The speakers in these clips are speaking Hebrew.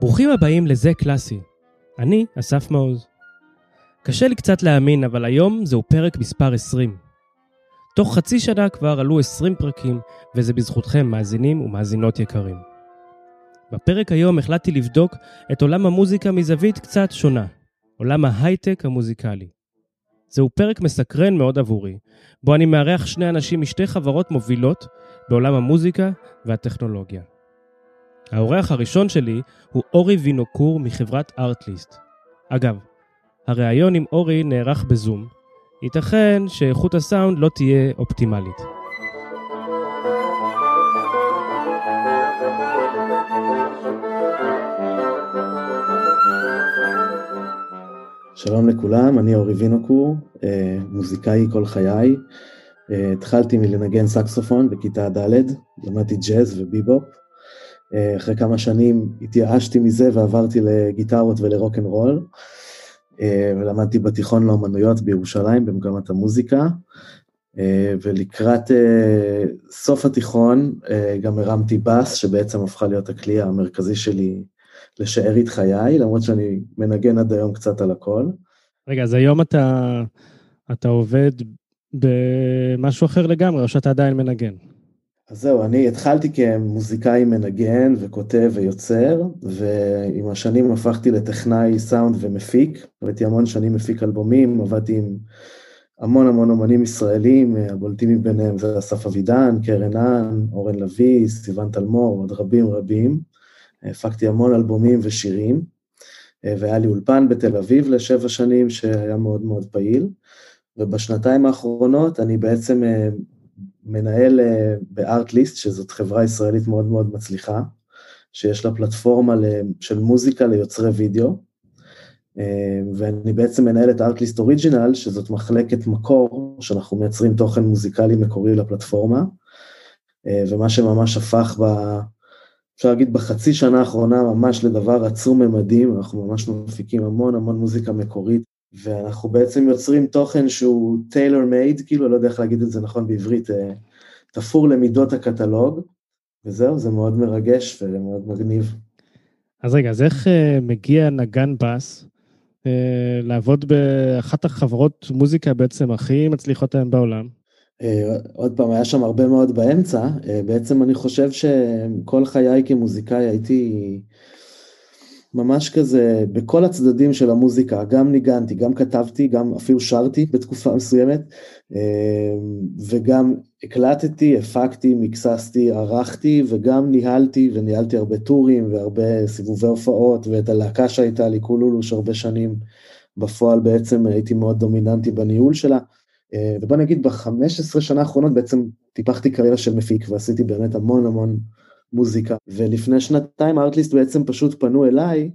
ברוכים הבאים לזה קלאסי. אני אסף מעוז. קשה לי קצת להאמין, אבל היום זהו פרק מספר 20. תוך חצי שנה כבר עלו 20 פרקים, וזה בזכותכם, מאזינים ומאזינות יקרים. בפרק היום החלטתי לבדוק את עולם המוזיקה מזווית קצת שונה, עולם ההייטק המוזיקלי. זהו פרק מסקרן מאוד עבורי, בו אני מארח שני אנשים משתי חברות מובילות בעולם המוזיקה והטכנולוגיה. האורח הראשון שלי הוא אורי וינוקור מחברת ארטליסט. אגב, הריאיון עם אורי נערך בזום. ייתכן שאיכות הסאונד לא תהיה אופטימלית. שלום לכולם, אני אורי וינוקור, אה, מוזיקאי כל חיי. אה, התחלתי מלנגן סקסופון בכיתה ד', למדתי ג'אז וביבופ. אה, אחרי כמה שנים התייאשתי מזה ועברתי לגיטרות ול rock and roll, אה, ולמדתי בתיכון לאומנויות בירושלים במגמת המוזיקה, ולקראת סוף התיכון גם הרמתי בס, שבעצם הפכה להיות הכלי המרכזי שלי לשארית חיי, למרות שאני מנגן עד היום קצת על הכל. רגע, אז היום אתה, אתה עובד במשהו אחר לגמרי, או שאתה עדיין מנגן? אז זהו, אני התחלתי כמוזיקאי מנגן וכותב ויוצר, ועם השנים הפכתי לטכנאי סאונד ומפיק. הייתי המון שנים מפיק אלבומים, עבדתי עם המון המון אומנים ישראלים, הבולטים מביניהם זה אסף אבידן, קרן האן, אורן לביא, סיון תלמור, עוד רבים רבים. הפקתי המון אלבומים ושירים, והיה לי אולפן בתל אביב לשבע שנים שהיה מאוד מאוד פעיל, ובשנתיים האחרונות אני בעצם מנהל אה, בארטליסט, שזאת חברה ישראלית מאוד מאוד מצליחה, שיש לה פלטפורמה של מוזיקה ליוצרי וידאו, אה, ואני בעצם מנהל את ארטליסט אוריג'ינל, שזאת מחלקת מקור, שאנחנו מייצרים תוכן מוזיקלי מקורי לפלטפורמה, אה, ומה שממש הפך ב... אפשר להגיד בחצי שנה האחרונה ממש לדבר עצום ממדים, אנחנו ממש מפיקים המון המון מוזיקה מקורית ואנחנו בעצם יוצרים תוכן שהוא טיילר מייד, כאילו, לא יודע איך להגיד את זה נכון בעברית, אה, תפור למידות הקטלוג, וזהו, זה מאוד מרגש ומאוד מגניב. אז רגע, אז איך uh, מגיע נגן בס uh, לעבוד באחת החברות מוזיקה בעצם הכי מצליחות היום בעולם? Uh, עוד פעם, היה שם הרבה מאוד באמצע. Uh, בעצם אני חושב שכל חיי כמוזיקאי הייתי... ממש כזה בכל הצדדים של המוזיקה, גם ניגנתי, גם כתבתי, גם אפילו שרתי בתקופה מסוימת, אה, וגם הקלטתי, הפקתי, מקססתי, ערכתי, וגם ניהלתי, וניהלתי הרבה טורים והרבה סיבובי הופעות, ואת הלהקה שהייתה לי, קולולוש הרבה שנים, בפועל בעצם הייתי מאוד דומיננטי בניהול שלה. אה, ובוא נגיד ב-15 שנה האחרונות בעצם טיפחתי קריירה של מפיק ועשיתי באמת המון המון מוזיקה. ולפני שנתיים ארטליסט בעצם פשוט פנו אליי,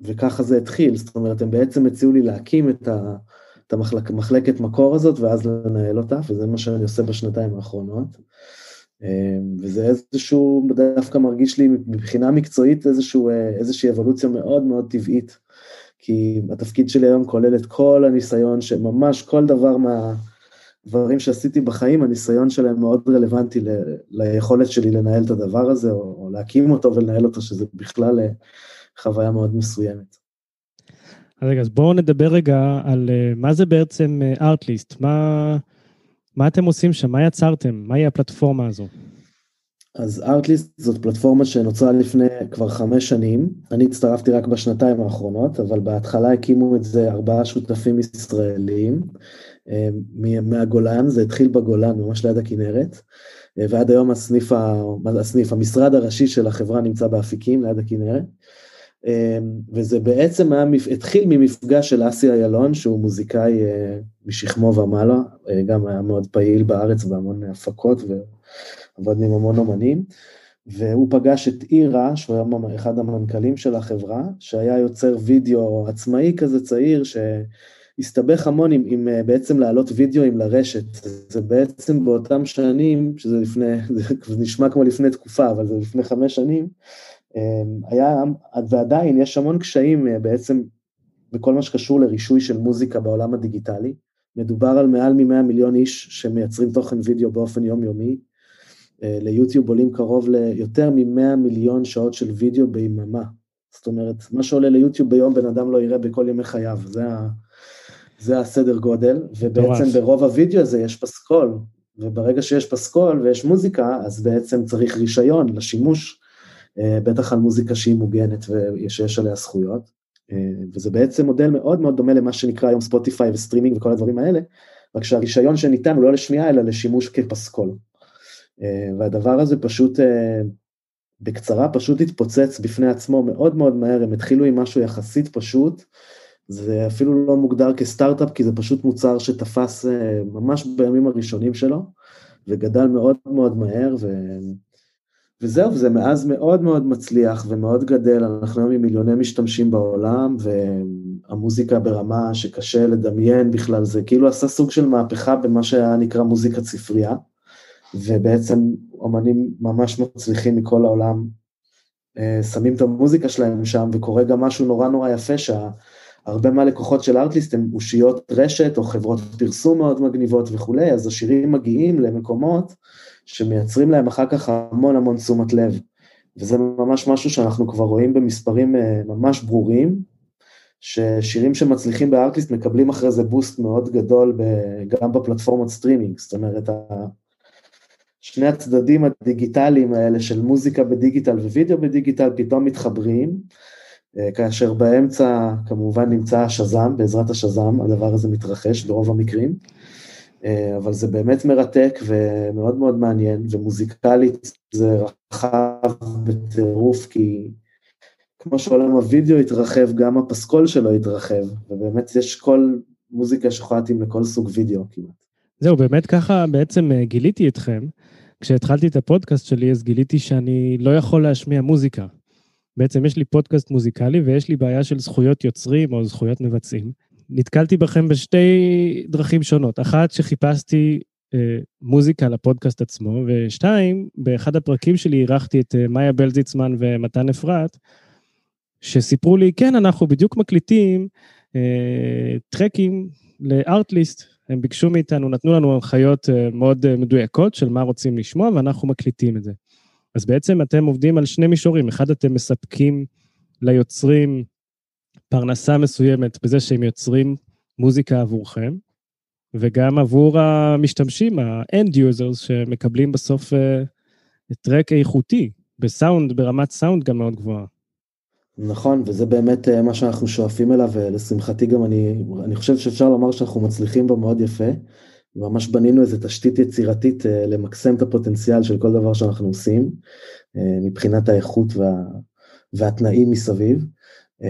וככה זה התחיל, זאת אומרת, הם בעצם הציעו לי להקים את, ה, את המחלק, מקור הזאת ואז לנהל אותה, וזה מה שאני עושה בשנתיים האחרונות. אמ, וזה איזשהו, דווקא מרגיש לי מבחינה מקצועית איזשהו, איזושהי אבולוציה מאוד מאוד טבעית, כי התפקיד שלי היום כולל את כל הניסיון, שממש כל דבר מה... דברים שעשיתי בחיים, הניסיון שלהם מאוד רלוונטי ל, ליכולת שלי לנהל את הדבר הזה, או, או להקים אותו ולנהל אותו, שזה בכלל אה, חוויה מאוד מסוימת. אז רגע, אז בואו נדבר רגע על uh, מה זה בעצם ארטליסט, uh, מה, מה אתם עושים שם, מה יצרתם, מהי הפלטפורמה הזו? אז ארטליסט זאת פלטפורמה שנוצרה לפני כבר חמש שנים, אני הצטרפתי רק בשנתיים האחרונות, אבל בהתחלה הקימו את זה ארבעה שותפים ישראלים, אה, מהגולן, זה התחיל בגולן, ממש ליד הכנרת, אה, ועד היום הסניף, הסניף, המשרד הראשי של החברה נמצא באפיקים, ליד הכנרת, אה, וזה בעצם היה, התחיל ממפגש של אסי איילון, שהוא מוזיקאי משכמו ומעלה, גם היה מאוד פעיל בארץ בהמון הפקות ועבד עם המון אומנים, והוא פגש את אירה, שהוא היה אחד המנכ"לים של החברה, שהיה יוצר וידאו עצמאי כזה צעיר, ש... הסתבך המון עם, עם אה, בעצם להעלות וידאוים לרשת. זה בעצם באותם שנים, שזה לפני, זה נשמע כמו לפני תקופה, אבל זה לפני חמש שנים, היה, ועדיין יש המון קשיים בעצם בכל מה שקשור לרישוי של מוזיקה בעולם הדיגיטלי. מדובר על מעל מ-100 מיליון איש שמייצרים תוכן וידאו באופן יומיומי. אה, ליוטיוב עולים קרוב ליותר מ-100 מיליון שעות של וידאו ביממה. זאת אומרת, מה שעולה ל YouTube ביום בן אדם לא יראה בכל ימי חייו, זה, ה, זה הסדר גודל, ובעצם טוב. ברוב הוידאו הזה יש פסקול, וברגע שיש פסקול ויש מוזיקה, אז בעצם צריך רישיון לשימוש, אה, בטח על מוזיקה שהיא מוגנת ושיש עליה זכויות. אה, וזה בעצם מודל מאוד מאוד דומה למה שנקרא היום Spotify וסטרימינג וכל הדברים האלה, רק שהרישיון שניתן הוא לא לשמיעה אלא לשימוש כפסקול. אה, והדבר הזה פשוט, בקצרה, פשוט התפוצץ בפני עצמו מאוד מאוד מהר, הם התחילו עם משהו יחסית פשוט, זה אפילו לא מוגדר כסטארט-אפ, כי זה פשוט מוצר שתפס ממש בימים הראשונים שלו, וגדל מאוד מאוד מהר, ו... וזהו, זה מאז מאוד מאוד מצליח ומאוד גדל, אנחנו היום עם מיליוני משתמשים בעולם, והמוזיקה ברמה שקשה לדמיין בכלל, זה כאילו עשה סוג של מהפכה במה שהיה נקרא מוזיקת ספרייה, ובעצם אומנים ממש מצליחים מכל העולם אה, שמים את המוזיקה שלהם שם, וקורה גם משהו נורא נורא יפה, שהרבה מהלקוחות של ארטליסט הם אושיות רשת, או חברות פרסום מאוד מגניבות וכולי, אז השירים מגיעים למקומות, שמייצרים להם אחר כך המון המון תשומת לב. וזה ממש משהו שאנחנו כבר רואים במספרים אה, ממש ברורים, ששירים שמצליחים בארטליסט מקבלים אחרי זה בוסט מאוד גדול גם בפלטפורמות סטרימינג, זאת אומרת, שני הצדדים הדיגיטליים האלה של מוזיקה בדיגיטל ווידאו בדיגיטל פתאום מתחברים, כאשר באמצע כמובן נמצא ה Shazam, בעזרת ה Shazam הדבר הזה מתרחש ברוב המקרים. אה, אבל זה באמת מרתק ומאוד מאוד מעניין, ומוזיקלית זה רחב בטירוף, כי כמו שעולם הוידאו התרחב, גם הפסקול שלו התרחב, ובאמת יש כל מוזיקה שיכולה להתאים לכל סוג וידאו כמעט. זהו, באמת ככה בעצם אה, גיליתי אתכם. כשהתחלתי את הפודקאסט שלי, אז גיליתי שאני לא יכול להשמיע מוזיקה. בעצם יש לי פודקאסט מוזיקלי ויש לי בעיה של זכויות יוצרים או זכויות מבצעים. נתקלתי בכם בשתי דרכים שונות. אחת, שחיפשתי אה, מוזיקה לפודקאסט עצמו, ושתיים, באחד הפרקים שלי אירחתי את אה, מאיה בלזיצמן ומתן אפרת, שסיפרו לי, כן, אנחנו בדיוק מקליטים אה, טרקים לארטליסט. הם ביקשו מאיתנו, נתנו לנו הנחיות אה, מאוד אה, מדויקות של מה רוצים לשמוע, ואנחנו מקליטים את זה. אז בעצם אתם עובדים על שני מישורים. אחד, אתם מספקים ליוצרים פרנסה מסוימת בזה שהם יוצרים מוזיקה עבורכם, וגם עבור המשתמשים, ה-end שמקבלים בסוף uh, טרק איכותי, בסאונד, ברמת סאונד גם מאוד גבוהה. נכון, וזה באמת uh, מה שאנחנו שואפים אליו, ולשמחתי גם אני, אני חושב שאפשר לומר שאנחנו מצליחים בו מאוד יפה. ממש בנינו איזו תשתית יצירתית uh, למקסם את הפוטנציאל של כל דבר שאנחנו עושים, uh, מבחינת האיכות וה, והתנאים מסביב. Uh,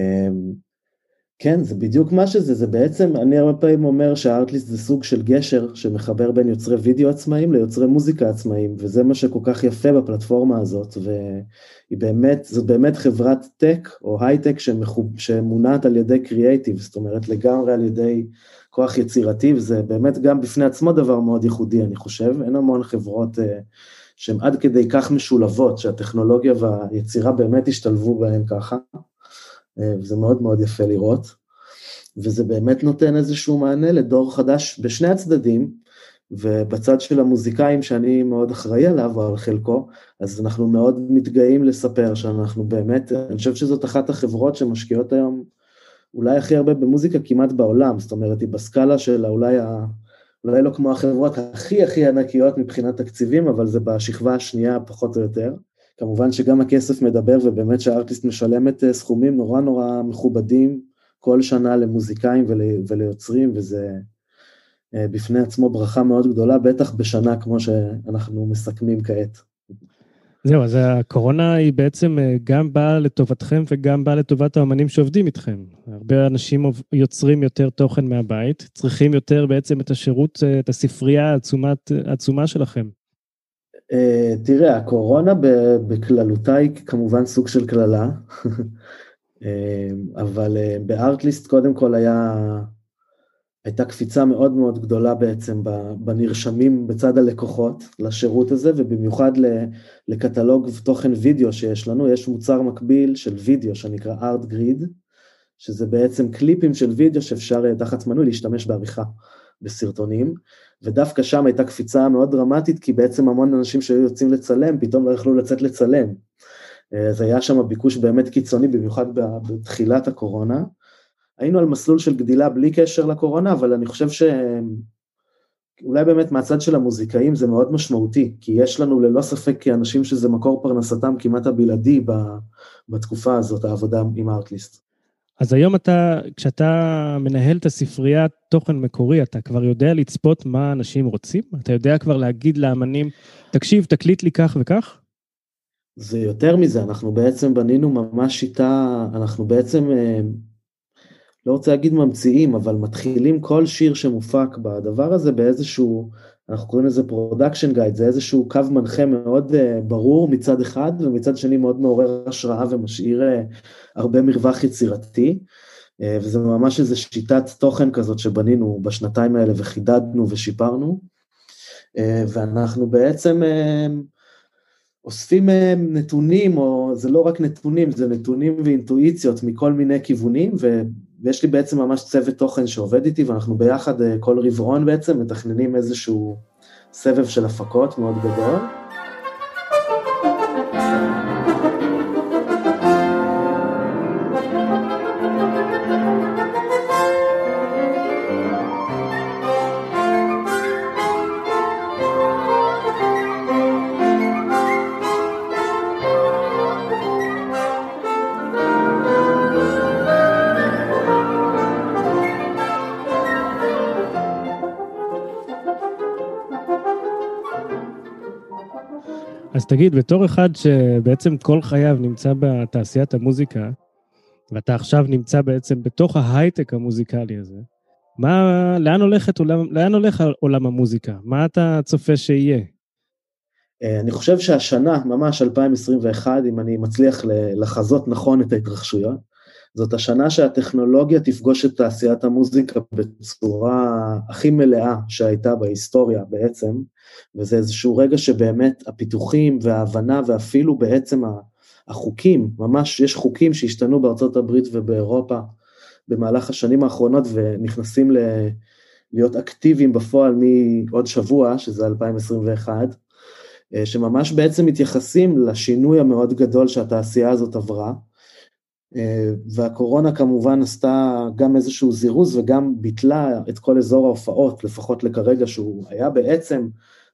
כן, זה בדיוק מה שזה, זה בעצם, אני הרבה פעמים אומר שהארטליסט זה סוג של גשר שמחבר בין יוצרי וידאו עצמאיים ליוצרי מוזיקה עצמאיים, וזה מה שכל כך יפה בפלטפורמה הזאת, והיא באמת, זאת באמת חברת טק או הייטק שמונעת על ידי קריאייטיב, זאת אומרת לגמרי על ידי כוח יצירתי, וזה באמת גם בפני עצמו דבר מאוד ייחודי, אני חושב, אין המון חברות uh, שהן עד כדי כך משולבות, שהטכנולוגיה והיצירה באמת השתלבו בהן ככה. אה, וזה מאוד מאוד יפה לראות, וזה באמת נותן איזשהו מענה לדור חדש בשני הצדדים, ובצד של המוזיקאים שאני מאוד אחראי עליו, או על חלקו, אז אנחנו מאוד מתגאים לספר שאנחנו באמת, אני חושב שזאת אחת החברות שמשקיעות היום אולי הכי הרבה במוזיקה כמעט בעולם, זאת אומרת, היא בסקאלה של אולי, ה, אולי לא כמו החברות הכי הכי ענקיות מבחינת תקציבים, אבל זה בשכבה השנייה פחות או יותר. כמובן שגם הכסף מדבר, ובאמת שהארטיסט משלמת אה, סכומים נורא נורא מכובדים כל שנה למוזיקאים ול, וליוצרים, וזה אה, בפני עצמו ברכה מאוד גדולה, בטח בשנה כמו שאנחנו מסכמים כעת. זהו, אז הקורונה היא בעצם אה, גם באה לטובתכם וגם באה לטובת האמנים שעובדים איתכם. הרבה אנשים יוצרים יותר תוכן מהבית, צריכים יותר בעצם את השירות, את הספרייה העצומה שלכם. אה, תראה, הקורונה בכללותה היא כמובן סוג של קללה, אה, אבל אה, בארטליסט קודם כל היה, הייתה קפיצה מאוד מאוד גדולה בעצם בנרשמים בצד הלקוחות לשירות הזה, ובמיוחד לקטלוג תוכן וידאו שיש לנו, יש מוצר מקביל של וידאו שנקרא ArtGrid, שזה בעצם קליפים של וידאו שאפשר תחת מנוי להשתמש בעריכה בסרטונים, ודווקא שם הייתה קפיצה מאוד דרמטית, כי בעצם המון אנשים שהיו יוצאים לצלם, פתאום לא יכלו לצאת לצלם. אז היה שם ביקוש באמת קיצוני, במיוחד בתחילת הקורונה. היינו על מסלול של גדילה בלי קשר לקורונה, אבל אני חושב שאולי באמת מהצד של המוזיקאים זה מאוד משמעותי, כי יש לנו ללא ספק כאנשים שזה מקור פרנסתם כמעט הבלעדי בתקופה הזאת, העבודה עם הארטליסט. אז היום אתה, כשאתה מנהל את הספריית תוכן מקורי, אתה כבר יודע לצפות מה אנשים רוצים? אתה יודע כבר להגיד לאמנים, תקשיב, תקליט לי כך וכך? זה יותר מזה, אנחנו בעצם בנינו ממש שיטה, אנחנו בעצם אה, לא רוצה להגיד ממציאים, אבל מתחילים כל שיר שמופק בדבר הזה באיזשהו, אנחנו קוראים לזה production guide, זה איזשהו קו מנחה מאוד אה, ברור מצד אחד, ומצד שני מאוד מעורר השראה ומשאיר אה, הרבה מרווח יצירתי, אה, וזה ממש איזו שיטת תוכן כזאת שבנינו בשנתיים האלה וחידדנו ושיפרנו, אה, ואנחנו בעצם אה, אוספים נתונים, או זה לא רק נתונים, זה נתונים ואינטואיציות מכל מיני כיוונים. ויש לי בעצם ממש צוות תוכן שעובד איתי, ואנחנו ביחד אה, כל רבעון בעצם מתכננים איזשהו סבב של הפקות מאוד גדול. תגיד, בתור אחד שבעצם כל חייו נמצא בתעשיית המוזיקה, ואתה עכשיו נמצא בעצם בתוך ההייטק המוזיקלי הזה, מה, לאן, הולכת לאן הולך עולם המוזיקה? מה אתה צופה שיהיה? אה, אני חושב שהשנה, ממש 2021, אם אני מצליח לחזות נכון את ההתרחשויות, זאת השנה שהטכנולוגיה תפגוש את תעשיית המוזיקה בצורה הכי מלאה שהייתה בהיסטוריה בעצם, וזה איזשהו רגע שבאמת הפיתוחים וההבנה ואפילו בעצם החוקים, ממש יש חוקים שהשתנו בארצות הברית ובאירופה במהלך השנים האחרונות ונכנסים ל... להיות אקטיביים בפועל מעוד שבוע, שזה 2021, אה, שממש בעצם מתייחסים לשינוי המאוד גדול שהתעשייה הזאת עברה, והקורונה כמובן עשתה גם איזשהו זירוז וגם ביטלה את כל אזור ההופעות, לפחות לכרגע שהוא היה. בעצם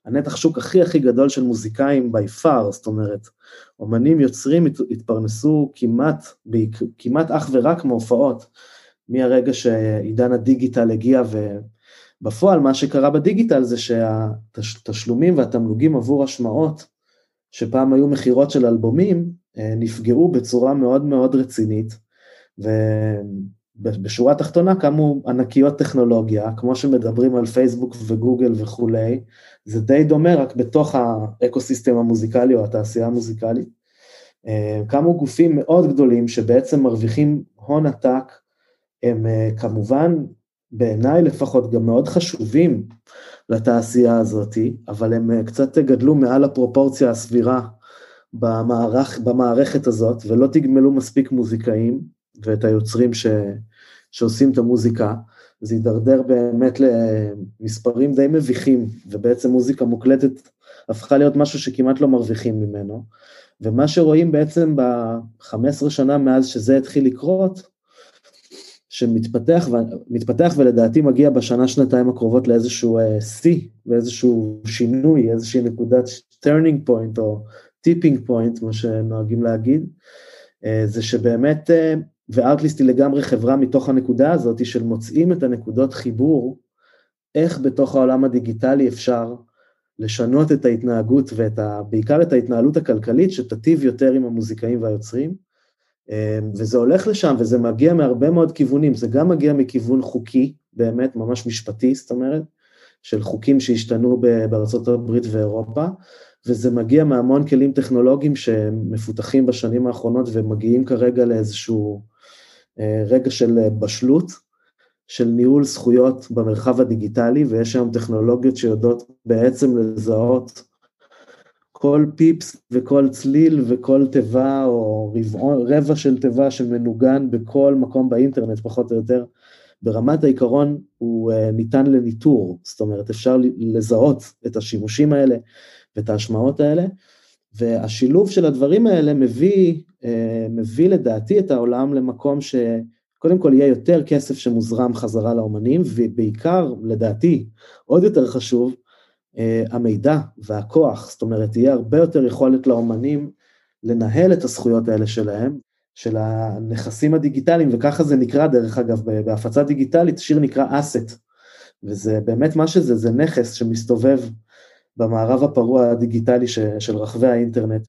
הנתח שוק הכי הכי גדול של מוזיקאים by far, זאת אומרת, אומנים יוצרים התפרנסו כמעט, כמעט אך ורק מהופעות, מהרגע שעידן הדיגיטל הגיע ובפועל מה שקרה בדיגיטל זה שהתשלומים והתמלוגים עבור השמעות, שפעם היו מכירות של אלבומים, אה, נפגעו בצורה מאוד מאוד רצינית, ובשורה התחתונה קמו ענקיות טכנולוגיה, כמו שמדברים על פייסבוק וגוגל וכולי, זה די דומה רק בתוך האקוסיסטם המוזיקלי או התעשייה המוזיקלית. אה, קמו גופים מאוד גדולים שבעצם מרוויחים הון עתק, הם אה, כמובן, בעיניי לפחות, גם מאוד חשובים לתעשייה הזאת, אבל הם קצת גדלו מעל הפרופורציה הסבירה במערך, במערכת הזאת, ולא תגמלו מספיק מוזיקאים ואת היוצרים ש, שעושים את המוזיקה, זה יידרדר באמת למספרים די מביכים, ובעצם מוזיקה מוקלטת הפכה להיות משהו שכמעט לא מרוויחים ממנו. ומה שרואים בעצם ב-15 שנה מאז שזה התחיל לקרות, שמתפתח מתפתח ולדעתי מגיע בשנה שנתיים הקרובות לאיזשהו אה, שיא ואיזשהו שינוי, איזושהי נקודת turning point או tipping point, מה שנוהגים להגיד, אה, זה שבאמת, אה, וארטליסט היא לגמרי חברה מתוך הנקודה הזאת של מוצאים את הנקודות חיבור, איך בתוך העולם הדיגיטלי אפשר לשנות את ההתנהגות ואת ה, בעיקר את ההתנהלות הכלכלית שתטיב יותר עם המוזיקאים והיוצרים. אה, וזה הולך לשם וזה מגיע מהרבה מאוד כיוונים, זה גם מגיע מכיוון חוקי, באמת, ממש משפטי, זאת אומרת, של חוקים שהשתנו הברית ואירופה, וזה מגיע מהמון כלים טכנולוגיים שמפותחים בשנים האחרונות ומגיעים כרגע לאיזשהו אה, רגע של בשלות, של ניהול זכויות במרחב הדיגיטלי, ויש היום טכנולוגיות שיודעות בעצם לזהות כל פיפס וכל צליל וכל תיבה או רבע של תיבה שמנוגן בכל מקום באינטרנט, פחות או יותר. ברמת העיקרון הוא uh, ניתן לניטור, זאת אומרת אפשר לזהות את השימושים האלה ואת ההשמעות האלה, והשילוב של הדברים האלה מביא, uh, מביא לדעתי את העולם למקום שקודם כל יהיה יותר כסף שמוזרם חזרה לאומנים, ובעיקר, לדעתי, עוד יותר חשוב, uh, המידע והכוח, זאת אומרת, תהיה הרבה יותר יכולת לאומנים לנהל את הזכויות האלה שלהם, של הנכסים הדיגיטליים, וככה זה נקרא דרך אגב, בהפצה דיגיטלית, שיר נקרא אסט, וזה באמת מה שזה, זה נכס שמסתובב במערב הפרוע הדיגיטלי ש, של רחבי האינטרנט.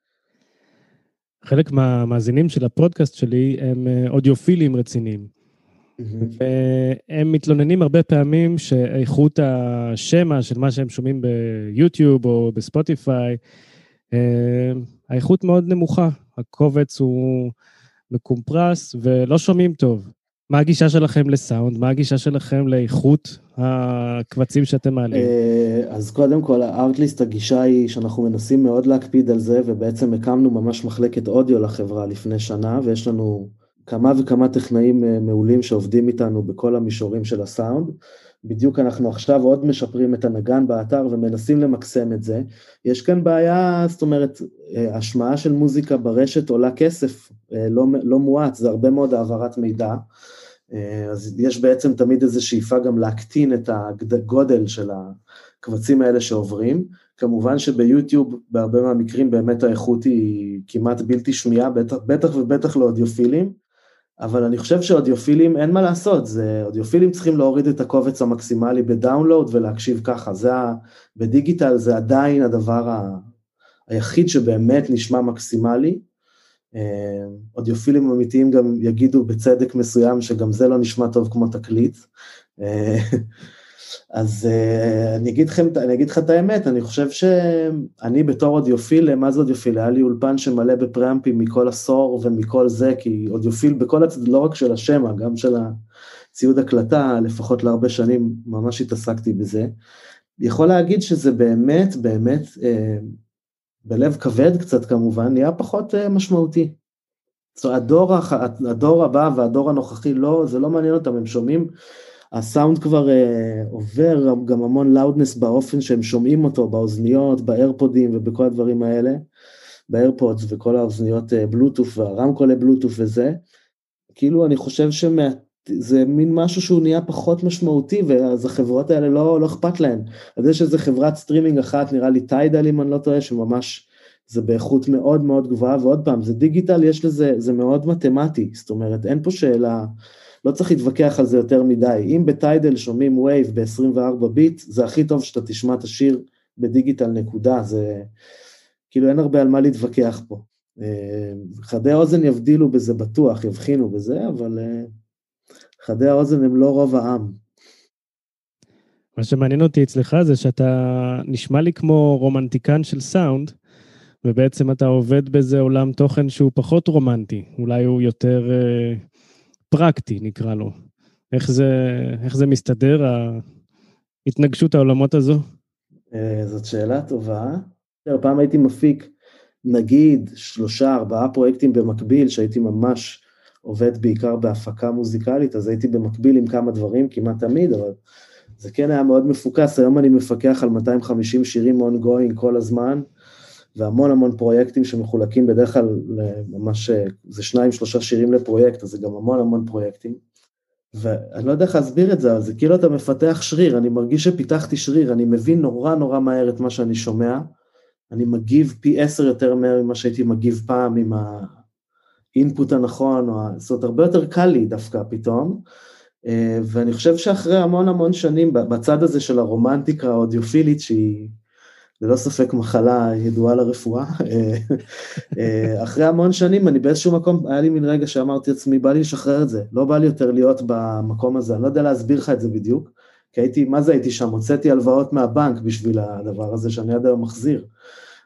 חלק מהמאזינים של הפודקאסט שלי הם אה, אודיופילים רציניים. והם מתלוננים הרבה פעמים שאיכות השמע של מה שהם שומעים ביוטיוב או בספוטיפיי, אה, האיכות מאוד נמוכה. הקובץ הוא מקומפרס ולא שומעים טוב. מה הגישה שלכם לסאונד? מה הגישה שלכם לאיכות הקבצים שאתם מעלים? אה, אז קודם כל, הארטליסט, הגישה היא שאנחנו מנסים מאוד להקפיד על זה, ובעצם הקמנו ממש מחלקת אודיו לחברה לפני שנה, ויש לנו כמה וכמה טכנאים אה, מעולים שעובדים איתנו בכל המישורים של הסאונד. בדיוק אנחנו עכשיו עוד משפרים את הנגן באתר ומנסים למקסם את זה. יש כאן בעיה, זאת אומרת, אה, השמעה של מוזיקה ברשת עולה כסף, לא, לא מועט, זה הרבה מאוד העברת מידע. אה, אז יש בעצם תמיד איזו שאיפה גם להקטין את הגודל של הקבצים האלה שעוברים. כמובן שביוטיוב בהרבה מהמקרים באמת האיכות היא כמעט בלתי שמיעה, בטח, בטח ובטח לאודיופילים. אבל אני חושב שאודיופילים, אין מה לעשות, זה, אודיופילים צריכים להוריד את הקובץ המקסימלי בדאונלואוד ולהקשיב ככה, זה ה... בדיגיטל זה עדיין הדבר ה, היחיד שבאמת נשמע מקסימלי. אה, אודיופילים אמיתיים גם יגידו בצדק מסוים שגם זה לא נשמע טוב כמו תקליט. אה, אז uh, אני אגיד, לכם, אני אגיד לך את האמת, אני חושב שאני בתור אודיופיל, מה זה אודיופיל? היה לי אולפן שמלא בפראמפים מכל עשור ומכל זה, כי אודיופיל בכל הצד, לא רק של השמע, גם של הציוד הקלטה, לפחות להרבה שנים ממש התעסקתי בזה. יכול להגיד שזה באמת, באמת, אה, בלב כבד קצת כמובן, נהיה פחות אה, משמעותי. זאת אומרת, הדור, הדור הבא והדור הנוכחי, לא, זה לא מעניין אותם, הם שומעים הסאונד כבר uh, עובר גם המון לאודנס באופן שהם שומעים אותו, באוזניות, באיירפודים ובכל הדברים האלה, באיירפודס וכל האוזניות uh, בלוטוף והרמקולי בלוטוף וזה. כאילו אני חושב שזה מין משהו שהוא נהיה פחות משמעותי, ואז החברות האלה לא, לא אכפת להן. אז יש איזה חברת סטרימינג אחת, נראה לי Tidal אם אני לא טועה, שממש זה באיכות מאוד מאוד גבוהה, ועוד פעם, זה דיגיטל, יש לזה, זה מאוד מתמטי, זאת אומרת, אין פה שאלה... לא צריך להתווכח על זה יותר מדי. אם ב Tidal שומעים WAV ב-24 ביט, זה הכי טוב שאתה תשמע את השיר בדיגיטל נקודה, זה כאילו אין הרבה על מה להתווכח פה. אה, חדי האוזן יבדילו בזה בטוח, יבחינו בזה, אבל אה, חדי האוזן הם לא רוב העם. מה שמעניין אותי אצלך זה שאתה נשמע לי כמו רומנטיקן של סאונד, ובעצם אתה עובד באיזה עולם תוכן שהוא פחות רומנטי, אולי הוא יותר... אה, פרקטי, נקרא לו. איך זה, איך זה מסתדר, ההתנגשות העולמות הזו? אה, זאת שאלה טובה. פעם הייתי מפיק, נגיד, שלושה, ארבעה פרויקטים במקביל, שהייתי ממש עובד בעיקר בהפקה מוזיקלית, אז הייתי במקביל עם כמה דברים, כמעט תמיד, אבל זה כן היה מאוד מפוקס. היום אני מפקח על 250 שירים ongoing כל הזמן, והמון המון פרויקטים שמחולקים בדרך כלל ממש, זה שניים שלושה שירים לפרויקט, אז זה גם המון המון פרויקטים. ואני לא יודע איך להסביר את זה, אבל זה כאילו אתה מפתח שריר, אני מרגיש שפיתחתי שריר, אני מבין נורא נורא מהר את מה שאני שומע, אני מגיב פי עשר יותר מהר ממה שהייתי מגיב פעם עם האינפוט הנכון, או... זאת אומרת, הרבה יותר קל לי דווקא פתאום, אה, ואני חושב שאחרי המון המון שנים, בצד הזה של הרומנטיקה האודיופילית, שהיא ללא ספק מחלה ידועה לרפואה. אה, אה, אחרי המון שנים, אני באיזשהו מקום, היה לי מין רגע שאמרתי לעצמי, בא לי לשחרר את זה, לא בא לי יותר להיות במקום הזה, אני לא יודע להסביר לך את זה בדיוק, כי הייתי, מה זה הייתי שם? הוצאתי הלוואות מהבנק בשביל הדבר הזה שאני עד היום מחזיר.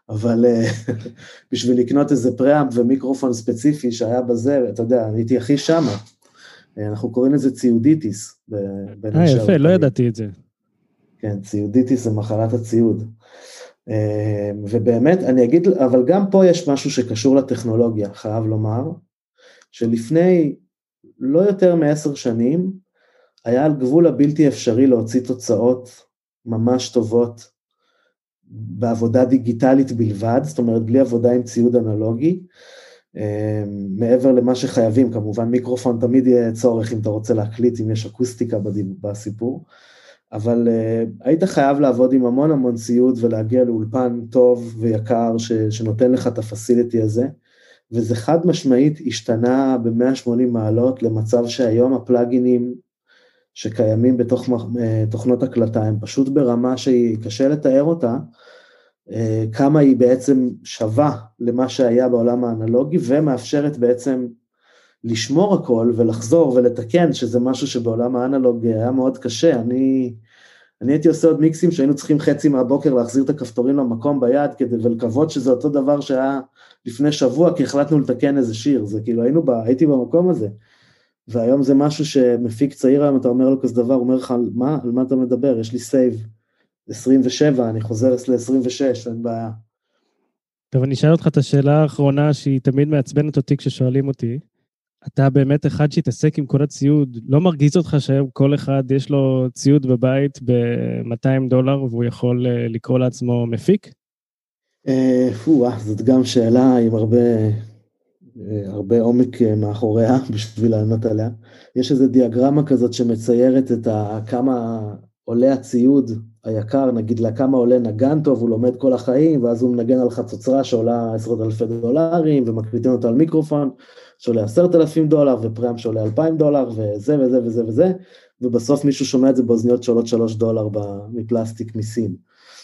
אבל אה, בשביל לקנות איזה פראמפ ומיקרופון ספציפי שהיה בזה, אתה יודע, הייתי הכי שמה. אנחנו קוראים לזה ציודיטיס. אה, יפה, לא ידעתי את זה. כן, ציודיטיס זה מחלת הציוד. ובאמת, אני אגיד, אבל גם פה יש משהו שקשור לטכנולוגיה, חייב לומר, שלפני לא יותר מעשר שנים, היה על גבול הבלתי אפשרי להוציא תוצאות ממש טובות בעבודה דיגיטלית בלבד, זאת אומרת בלי עבודה עם ציוד אנלוגי, מעבר למה שחייבים, כמובן מיקרופון תמיד יהיה צורך אם אתה רוצה להקליט, אם יש אקוסטיקה בסיפור, אבל uh, היית חייב לעבוד עם המון המון ציוד ולהגיע לאולפן טוב ויקר ש, שנותן לך את הפסיליטי הזה, וזה חד משמעית השתנה ב-180 מעלות למצב שהיום הפלאגינים שקיימים בתוך אה, תוכנות הקלטה הם פשוט ברמה שהיא קשה לתאר אותה, אה, כמה היא בעצם שווה למה שהיה בעולם האנלוגי ומאפשרת בעצם לשמור הכל ולחזור ולתקן, שזה משהו שבעולם האנלוג היה מאוד קשה. אני, אני הייתי עושה עוד מיקסים שהיינו צריכים חצי מהבוקר להחזיר את הכפתורים למקום ביד כדי ולקוות שזה אותו דבר שהיה לפני שבוע, כי החלטנו לתקן איזה שיר, זה כאילו היינו, ב, הייתי במקום הזה. והיום זה משהו שמפיק צעיר היום, אתה אומר לו כזה דבר, הוא אומר לך, מה, על מה אתה מדבר? יש לי save 27, אני חוזר ל-26, אין בעיה. טוב, אני אשאל אותך את השאלה האחרונה שהיא תמיד מעצבנת אותי כששואלים אותי. אתה באמת אחד שהתעסק עם כל הציוד, לא מרגיז אותך שהיום כל אחד יש לו ציוד בבית ב-200 דולר והוא יכול אה, לקרוא לעצמו מפיק? אה, זאת גם שאלה עם הרבה, הרבה עומק מאחוריה בשביל לענות עליה. יש איזו דיאגרמה כזאת שמציירת את כמה עולה הציוד היקר, נגיד לכמה עולה נגן טוב, הוא לומד כל החיים, ואז הוא מנגן על חצוצרה שעולה עשרות אלפי דולרים, ומקליטים אותו על מיקרופון, שעולה עשרת אלפים דולר, ופרם שעולה אלפיים דולר, וזה וזה וזה וזה, ובסוף מישהו שומע את זה באוזניות שעולות שלוש דולר מפלסטיק מסין.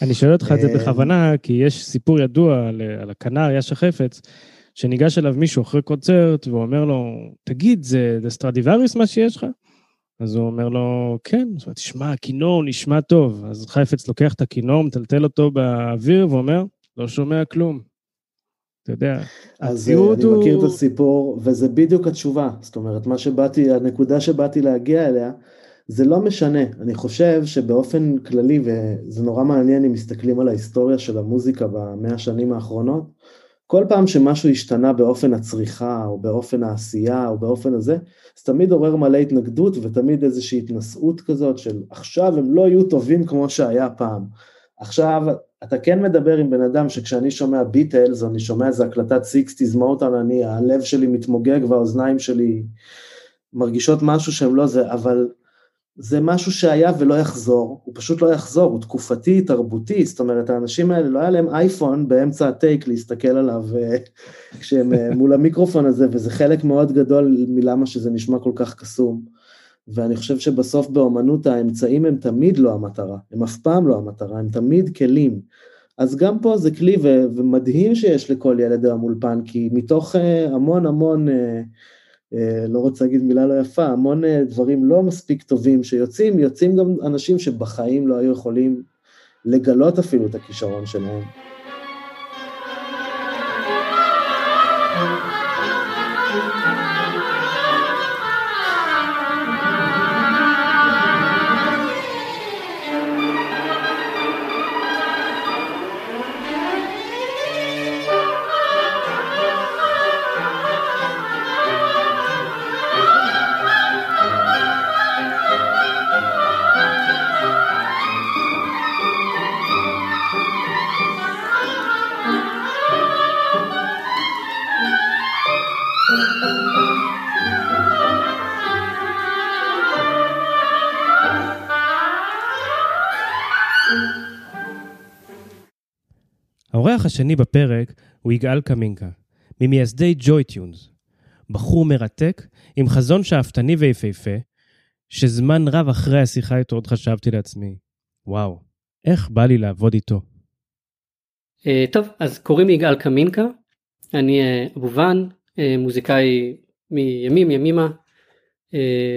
אני שואל אותך את זה אה, בכוונה, כי יש סיפור ידוע על, על הכנר, יש החפץ, שניגש אליו מישהו אחרי קונצרט, ואומר לו, תגיד, זה, זה סטרדיווריוס מה שיש לך? אז הוא אומר לו, כן, אז הוא אומר, תשמע, הכינור נשמע טוב. אז חייפץ לוקח את הכינור, מטלטל אותו באוויר ואומר, לא שומע כלום. אתה יודע, אז אה, אני הוא... מכיר את הסיפור, וזה בדיוק התשובה. זאת אומרת, מה שבאתי, הנקודה שבאתי להגיע אליה, זה לא משנה. אני חושב שבאופן כללי, וזה נורא מעניין אם מסתכלים על ההיסטוריה של המוזיקה במאה השנים האחרונות, כל פעם שמשהו השתנה באופן הצריכה, או באופן העשייה, או באופן הזה, זה תמיד עורר מלא התנגדות ותמיד איזושהי התנשאות כזאת של עכשיו הם לא יהיו טובים כמו שהיה פעם. עכשיו, אתה כן מדבר עם בן אדם שכשאני שומע ביטלס, או אני שומע איזה הקלטת sixties Motown, אני, הלב שלי מתמוגג והאוזניים שלי מרגישות משהו שהם לא זה, אבל זה משהו שהיה ולא יחזור, הוא פשוט לא יחזור, הוא תקופתי, תרבותי, זאת אומרת, האנשים האלה, לא היה להם אייפון באמצע הטייק להסתכל עליו אה, כשהם אה, מול המיקרופון הזה, וזה חלק מאוד גדול מלמה שזה נשמע כל כך קסום. ואני חושב שבסוף באומנות האמצעים הם תמיד לא המטרה, הם אף פעם לא המטרה, הם תמיד כלים. אז גם פה זה כלי, ומדהים שיש לכל ילד היום אולפן, כי מתוך uh, המון המון uh, אה, לא רוצה להגיד מילה לא יפה, המון אה, דברים לא מספיק טובים שיוצאים, יוצאים גם אנשים שבחיים לא היו יכולים לגלות אפילו את הכישרון שלהם. השני בפרק הוא יגאל קמינקה, ממייסדי ג'וי-טיונס. בחור מרתק, עם חזון שאפתני ויפהפה, שזמן רב אחרי השיחה איתו עוד חשבתי לעצמי, וואו, איך בא לי לעבוד איתו. Uh, טוב, אז קוראים לי יגאל קמינקה, אני uh, אבובן, uh, מוזיקאי מימים ימימה,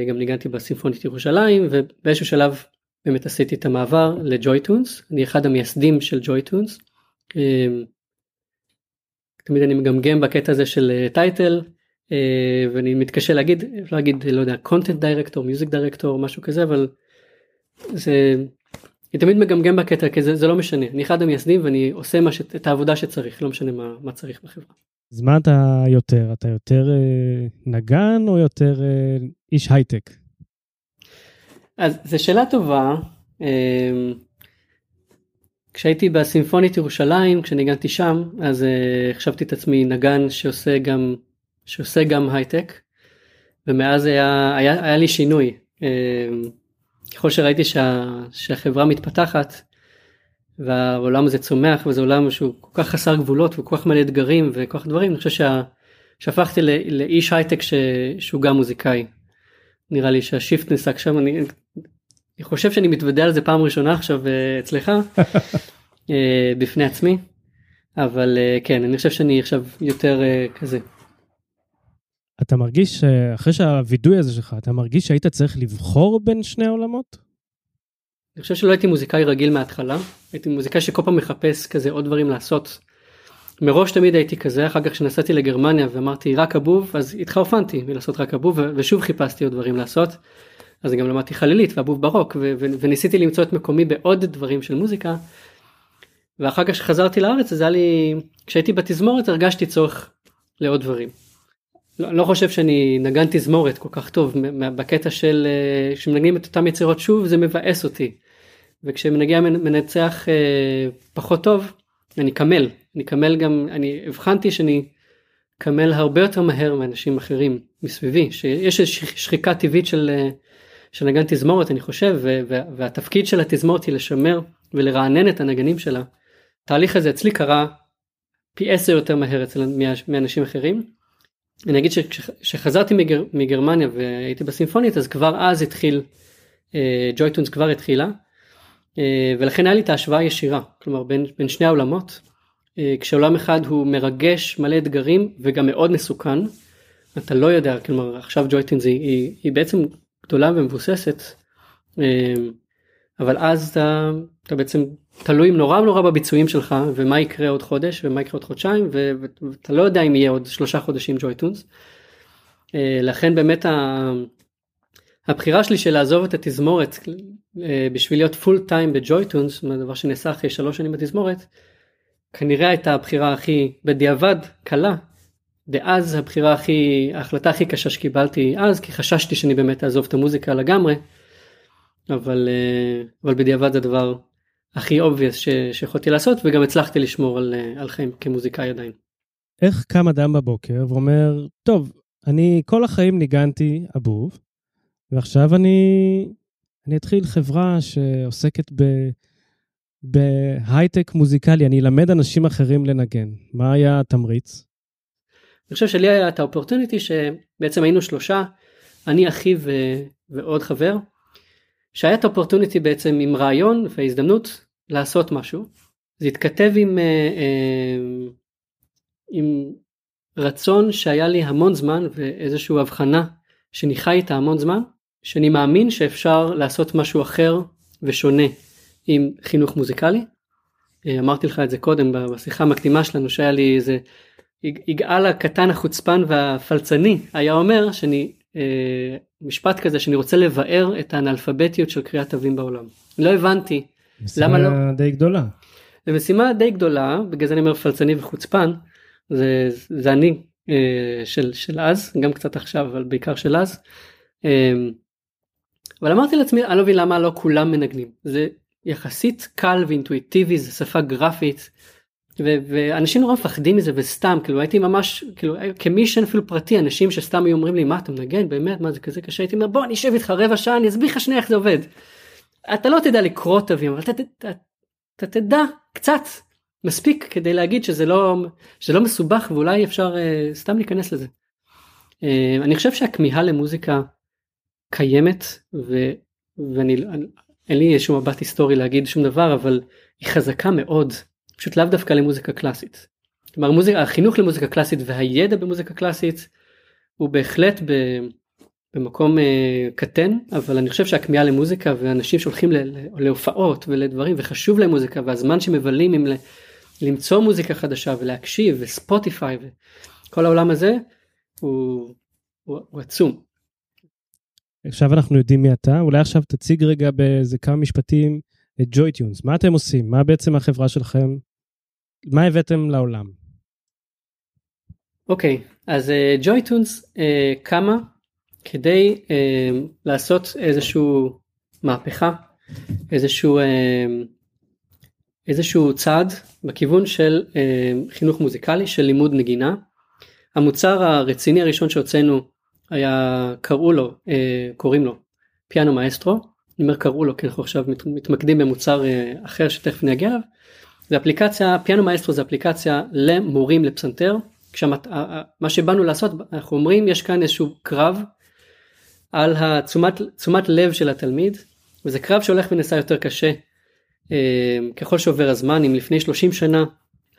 גם ניגנתי בסימפונית ירושלים, ובאיזשהו שלב באמת עשיתי את המעבר ל JoyTunes, אני אחד המייסדים של JoyTunes. אמ, תמיד אני מגמגם בקטע הזה של title, ואני מתקשה להגיד אפשר להגיד לא יודע content director music director משהו כזה אבל זה אני תמיד מגמגם בקטע כי זה, זה לא משנה אני אחד המייסדים ואני עושה מה ש, את העבודה שצריך לא משנה מה, מה צריך בחברה. אז מה אתה יותר אתה יותר אה, נגן או יותר אה, איש הייטק? אז זו שאלה טובה. כשהייתי בסימפונית ירושלים כשניגנתי שם אז uh, חשבתי את עצמי נגן שעושה גם שעושה גם הייטק ומאז היה, היה, היה לי שינוי uh, ככל שראיתי שה, שהחברה מתפתחת והעולם הזה צומח וזה עולם שהוא כל כך חסר גבולות וכל כך מלא אתגרים וכל כך דברים אני חושב שה, שהפכתי לא, לאיש הייטק ש, שהוא גם מוזיקאי. נראה לי שהשיפט נסק שם אני אני חושב שאני מתוודה על זה פעם ראשונה עכשיו אה, אצלך אה, בפני עצמי אבל אה, כן אני חושב שאני עכשיו יותר כזה. אתה מרגיש אחרי שהווידוי הזה שלך אתה מרגיש שהיית צריך לבחור בין שני העולמות? אני חושב שלא הייתי מוזיקאי רגיל מההתחלה הייתי מוזיקאי שכל פעם מחפש כזה עוד דברים לעשות. מראש תמיד הייתי כזה אחר כך כשנסעתי לגרמניה ואמרתי רק אבוב אז התחרפנתי מלעשות רק אבוב ושוב חיפשתי עוד דברים לעשות. אז גם למדתי חלילית ואבוב ברוק וניסיתי למצוא את מקומי בעוד דברים של מוזיקה. ואחר כך כשחזרתי לארץ אז היה לי כשהייתי בתזמורת הרגשתי צורך לעוד דברים. לא, לא חושב שאני נגן תזמורת כל כך טוב בקטע של אה, כשמנגנים את אותם יצירות שוב זה מבאס אותי. וכשמנגן מנצח אה, פחות טוב אני קמל אני קמל גם אני הבחנתי שאני קמל הרבה יותר מהר מאנשים אחרים מסביבי שיש איזושהי שחיקה טבעית של אה, של נגן תזמורת אני חושב והתפקיד של התזמורת היא לשמר ולרענן את הנגנים שלה. התהליך הזה אצלי קרה פי עשר יותר מהר אצל מאנשים אחרים. אני אגיד שכשחזרתי מגר, מגרמניה והייתי בסימפונית אז כבר אז התחיל ג'ויטונס אה, כבר התחילה אה, ולכן היה לי את ההשוואה הישירה כלומר בין, בין שני העולמות אה, כשעולם אחד הוא מרגש מלא אתגרים וגם מאוד מסוכן אתה לא יודע כלומר עכשיו ג'ויטונס היא, היא, היא בעצם גדולה ומבוססת אמ, אבל אז אתה, אתה בעצם תלוי נורא נורא בביצועים שלך ומה יקרה עוד חודש ומה יקרה עוד חודשיים ואתה לא יודע אם יהיה עוד שלושה חודשים ג'וי-טונס. אה, לכן באמת הבחירה שלי של לעזוב את התזמורת אה, בשביל להיות full time ב JoyTunes, דבר שנעשה אחרי שלוש שנים בתזמורת, כנראה הייתה הבחירה הכי בדיעבד קלה דאז הבחירה הכי ההחלטה הכי קשה שקיבלתי אז כי חששתי שאני באמת אעזוב את המוזיקה לגמרי אבל אה, אבל בדיעבד זה הדבר הכי obvious ש, שיכולתי לעשות וגם הצלחתי לשמור על, אה, על חיים כמוזיקאי עדיין. איך קם אדם בבוקר ואומר טוב אני כל החיים ניגנתי אבוב ועכשיו אני אני אתחיל חברה שעוסקת ב... בהייטק מוזיקלי אני אלמד אנשים אחרים לנגן מה היה התמריץ? אני חושב שלי היה את האופורטוניטי שבעצם היינו שלושה, אני אחי ו... ועוד חבר, שהיה את האופורטוניטי בעצם עם רעיון והזדמנות לעשות משהו. זה התכתב עם, אה, אה, עם רצון שהיה לי המון זמן ואיזושהי הבחנה שאני חי איתה המון זמן, שאני מאמין שאפשר לעשות משהו אחר ושונה עם חינוך מוזיקלי. אה, אמרתי לך את זה קודם בשיחה המקדימה שלנו שהיה לי איזה יגאל הקטן החוצפן והפלצני היה אומר שאני אה, משפט כזה שאני רוצה לבאר את האנאלפביתיות של קריאת תווים בעולם. לא הבנתי למה לא. משימה די גדולה. זה משימה די גדולה בגלל זה אני אומר פלצני וחוצפן זה, זה אני אה, של, של אז גם קצת עכשיו אבל בעיקר של אז. אה, אבל אמרתי לעצמי אני לא מבין למה לא כולם מנגנים זה יחסית קל ואינטואיטיבי זה שפה גרפית. ו- ואנשים נורא מפחדים מזה וסתם כאילו הייתי ממש כאילו כמי שאין אפילו פרטי אנשים שסתם היו אומרים לי מה אתה מנגן באמת מה זה כזה קשה הייתי אומר בוא אני אשב איתך רבע שעה אני אסביר לך שנייה איך זה עובד. אתה לא תדע לקרוא תווים אבל אתה, אתה, אתה, תדע קצת מספיק כדי להגיד שזה לא שזה לא מסובך ואולי אפשר uh, סתם להיכנס לזה. Uh, אני חושב שהכמיהה למוזיקה קיימת ו, ואני אין לי שום מבט היסטורי להגיד שום דבר אבל היא חזקה מאוד פשוט לאו דווקא למוזיקה קלאסית. כלומר מוזיקה, החינוך למוזיקה קלאסית והידע במוזיקה קלאסית הוא בהחלט ב, במקום uh, קטן אבל אני חושב שהכמיהה למוזיקה ואנשים שהולכים ל, להופעות ולדברים וחשוב להם מוזיקה והזמן שמבלים עם למצוא מוזיקה חדשה ולהקשיב וספוטיפיי וכל העולם הזה הוא, הוא, הוא עצום. עכשיו אנחנו יודעים מי אתה, אולי עכשיו תציג רגע באיזה כמה משפטים את ג'וי-טיונס, מה אתם עושים? מה בעצם החברה שלכם? מה הבאתם לעולם? אוקיי, okay, אז ג'וי-טיונס uh, uh, קמה כדי uh, לעשות איזשהו מהפכה, איזשהו, uh, איזשהו צעד בכיוון של uh, חינוך מוזיקלי, של לימוד נגינה. המוצר הרציני הראשון שהוצאנו היה קראו לו אה, קוראים לו פיאנו מאסטרו אני אומר קראו לו כי אנחנו עכשיו מת, מתמקדים במוצר אחר שתכף נגיע אליו. זה אפליקציה פיאנו מאסטרו זה אפליקציה למורים לפסנתר. כשמת, מה שבאנו לעשות אנחנו אומרים יש כאן איזשהו קרב על תשומת לב של התלמיד וזה קרב שהולך ונעשה יותר קשה אה, ככל שעובר הזמן. אם לפני 30 שנה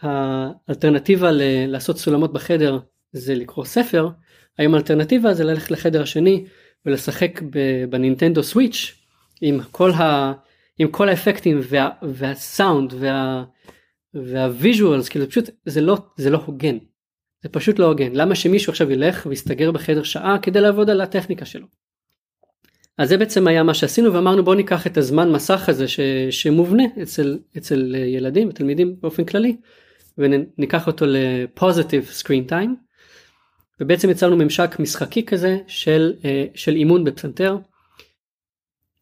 האלטרנטיבה ל- לעשות סולמות בחדר זה לקרוא ספר היום האלטרנטיבה זה ללכת לחדר השני ולשחק בנינטנדו סוויץ' עם כל, ה, עם כל האפקטים וה, והסאונד וה, וה visuals כאילו פשוט זה לא זה לא הוגן. זה פשוט לא הוגן למה שמישהו עכשיו ילך ויסתגר בחדר שעה כדי לעבוד על הטכניקה שלו. אז זה בעצם היה מה שעשינו ואמרנו בוא ניקח את הזמן מסך הזה ש, שמובנה אצל, אצל ילדים ותלמידים באופן כללי וניקח אותו ל positive screen time ובעצם יצרנו ממשק משחקי כזה של, אה, של אימון בפסנתר.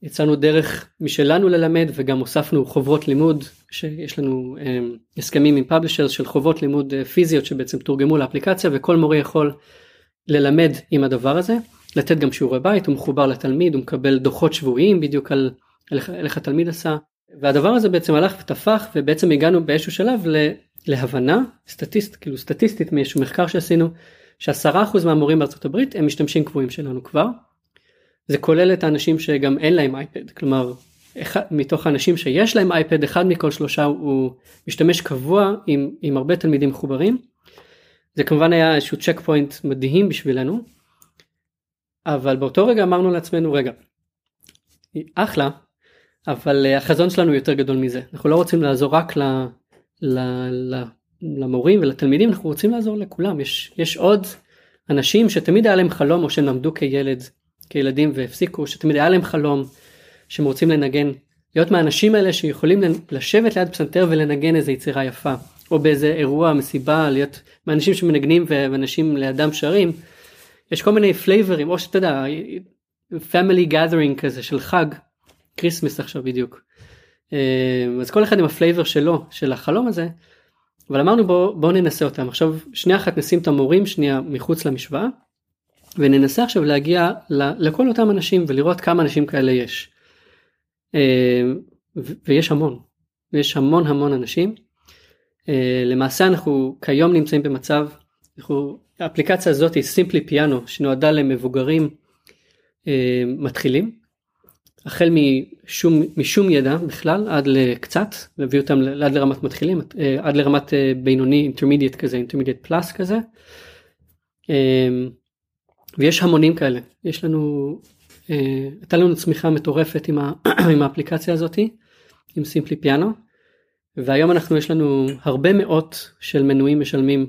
יצרנו דרך משלנו ללמד וגם הוספנו חוברות לימוד שיש לנו אה, הסכמים עם פאבלישרס של חובות לימוד אה, פיזיות שבעצם תורגמו לאפליקציה וכל מורה יכול ללמד עם הדבר הזה לתת גם שיעורי בית הוא מחובר לתלמיד הוא מקבל דוחות שבועיים בדיוק על איך התלמיד עשה והדבר הזה בעצם הלך ותפח ובעצם הגענו באיזשהו שלב להבנה סטטיסט כאילו סטטיסטית מאיזשהו מחקר שעשינו שעשרה אחוז מהמורים בארצות הברית הם משתמשים קבועים שלנו כבר. זה כולל את האנשים שגם אין להם אייפד כלומר אחד, מתוך האנשים שיש להם אייפד אחד מכל שלושה הוא משתמש קבוע עם, עם הרבה תלמידים מחוברים. זה כמובן היה איזשהו צ'ק פוינט מדהים בשבילנו. אבל באותו רגע אמרנו לעצמנו רגע אחלה אבל אה, החזון שלנו יותר גדול מזה אנחנו לא רוצים לעזור רק ל, ל, ל, למורים ולתלמידים אנחנו רוצים לעזור לכולם יש יש עוד אנשים שתמיד היה להם חלום או שהם למדו כילד כילדים והפסיקו שתמיד היה להם חלום שהם רוצים לנגן להיות מהאנשים האלה שיכולים לשבת ליד פסנתר ולנגן איזה יצירה יפה או באיזה אירוע מסיבה להיות מהאנשים שמנגנים ואנשים לידם שרים. יש כל מיני flavorים או שאתה יודע family gathering כזה של חג כריסמס עכשיו בדיוק. אה, אז כל אחד עם ה flavor שלו של החלום הזה אבל אמרנו בוא, בוא ננסה אותם עכשיו שנייה אחת נשים את המורים שנייה מחוץ למשוואה וננסה עכשיו להגיע לכל אותם אנשים ולראות כמה אנשים כאלה יש. אה, ויש המון, יש המון המון אנשים. אה, למעשה אנחנו כיום נמצאים במצב, אנחנו, האפליקציה הזאת היא סימפלי פיאנו שנועדה למבוגרים אה, מתחילים החל משום, משום ידע בכלל עד לקצת, להביא אותם עד לרמת מתחילים, עד לרמת בינוני אינטרמידיאט כזה, אינטרמידיאט פלאס כזה. אה, ויש המונים כאלה, יש לנו, הייתה לנו צמיחה מטורפת עם, ה, עם האפליקציה הזאתי, עם סימפלי פיאנו, והיום אנחנו יש לנו הרבה מאות של מנויים משלמים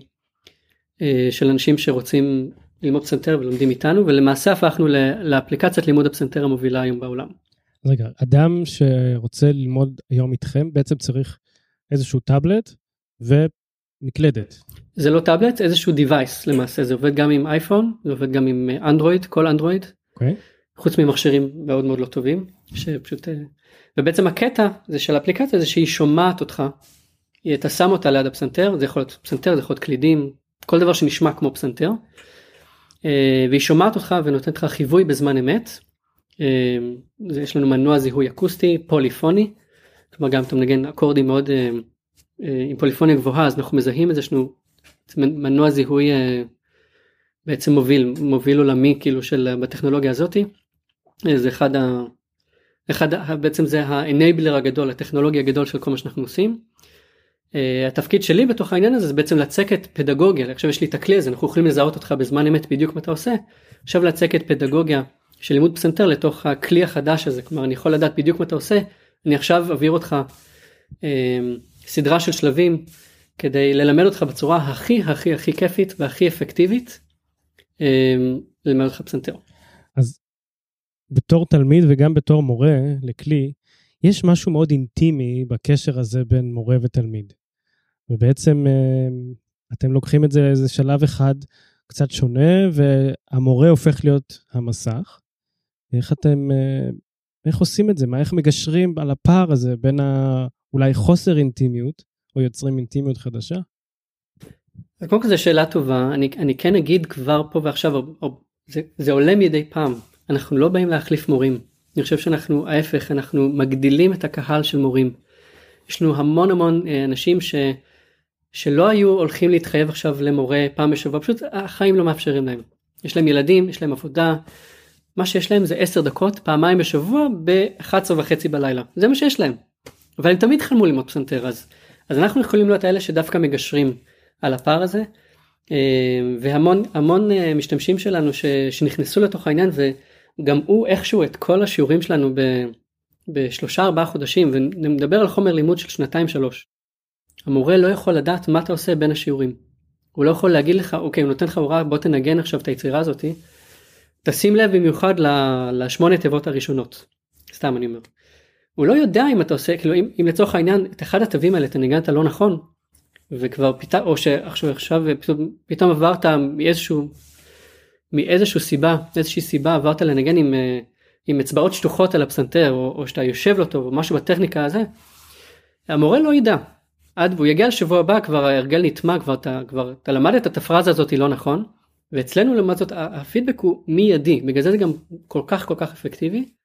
של אנשים שרוצים ללמוד פסנתר ולומדים איתנו ולמעשה הפכנו לאפליקציית לימוד הפסנתר המובילה היום בעולם. רגע, אדם שרוצה ללמוד היום איתכם בעצם צריך איזשהו טאבלט ומקלדת. זה לא טאבלט, איזשהו device למעשה, זה עובד גם עם אייפון, זה עובד גם עם אנדרואיד, כל אנדרואיד. Okay. חוץ ממכשירים מאוד מאוד לא טובים, שפשוט... אה, ובעצם הקטע זה של האפליקציה זה שהיא שומעת אותך, אתה שם אותה ליד הפסנתר, זה יכול להיות פסנתר, זה יכול להיות קלידים, כל דבר שנשמע כמו פסנתר. אה, והיא שומעת אותך ונותנת לך חיווי בזמן אמת. אה, יש לנו מנוע זיהוי אקוסטי פוליפוני. כלומר גם אתה מנגן אקורדים מאוד אה, עם פוליפוניה גבוהה אז אנחנו מזהים את זה לנו מנוע זיהוי בעצם מוביל מוביל עולמי כאילו של בטכנולוגיה הזאתי. זה אחד ה... אחד בעצם זה האנבלר הגדול הטכנולוגיה הגדול של כל מה שאנחנו עושים. Uh, התפקיד שלי בתוך העניין הזה זה בעצם לצקת פדגוגיה עכשיו יש לי את הכלי הזה אנחנו יכולים לזהות אותך בזמן אמת בדיוק מה אתה עושה עכשיו לצקת פדגוגיה של לימוד פסנתר לתוך הכלי החדש הזה כלומר אני יכול לדעת בדיוק מה אתה עושה אני עכשיו אעביר אותך uh, סדרה של שלבים כדי ללמד אותך בצורה הכי הכי הכי כיפית והכי אפקטיבית uh, ללמד אותך פסנתר. אז בתור תלמיד וגם בתור מורה לכלי, יש משהו מאוד אינטימי בקשר הזה בין מורה ותלמיד. ובעצם אתם לוקחים את זה לאיזה שלב אחד קצת שונה, והמורה הופך להיות המסך. איך אתם, איך עושים את זה? מה, איך מגשרים על הפער הזה בין ה... אולי חוסר אינטימיות, או יוצרים אינטימיות חדשה? קודם כל זו שאלה טובה, אני, אני כן אגיד כבר פה ועכשיו, זה, זה עולה מדי פעם, אנחנו לא באים להחליף מורים, אני חושב שאנחנו ההפך, אנחנו מגדילים את הקהל של מורים. יש לנו המון המון אה, אנשים ש, שלא היו הולכים להתחייב עכשיו למורה פעם בשבוע, פשוט החיים לא מאפשרים להם. יש להם ילדים, יש להם עבודה, מה שיש להם זה 10 דקות פעמיים בשבוע ב-11 וחצי בלילה, זה מה שיש להם. אבל הם תמיד חלמו ללמוד פסנתר אז, אז אנחנו יכולים להיות האלה שדווקא מגשרים על הפער הזה. אה, והמון המון אה, משתמשים שלנו ש, שנכנסו לתוך העניין וגם הוא איכשהו את כל השיעורים שלנו ב, בשלושה ארבעה חודשים ונדבר על חומר לימוד של שנתיים שלוש. המורה לא יכול לדעת מה אתה עושה בין השיעורים. הוא לא יכול להגיד לך אוקיי הוא נותן לך הוראה בוא תנגן עכשיו את היצירה הזאתי. תשים לב במיוחד לשמונה תיבות הראשונות. סתם אני אומר. הוא לא יודע אם אתה עושה כאילו אם, אם לצורך העניין את אחד התווים האלה אתה ניגנת לא נכון וכבר פתאום או שעכשיו עכשיו פתאום, פתאום עברת מאיזשהו מאיזשהו סיבה איזושהי סיבה עברת לנגן עם, אה, עם אצבעות שטוחות על הפסנתר או, או שאתה יושב לא טוב או משהו בטכניקה הזה. המורה לא ידע עד והוא יגיע לשבוע הבא כבר ההרגל נטמע כבר אתה כבר אתה למדת את הפרזה הזאת לא נכון ואצלנו לעומת זאת הפידבק הוא מיידי בגלל זה זה גם כל כך כל כך אפקטיבי.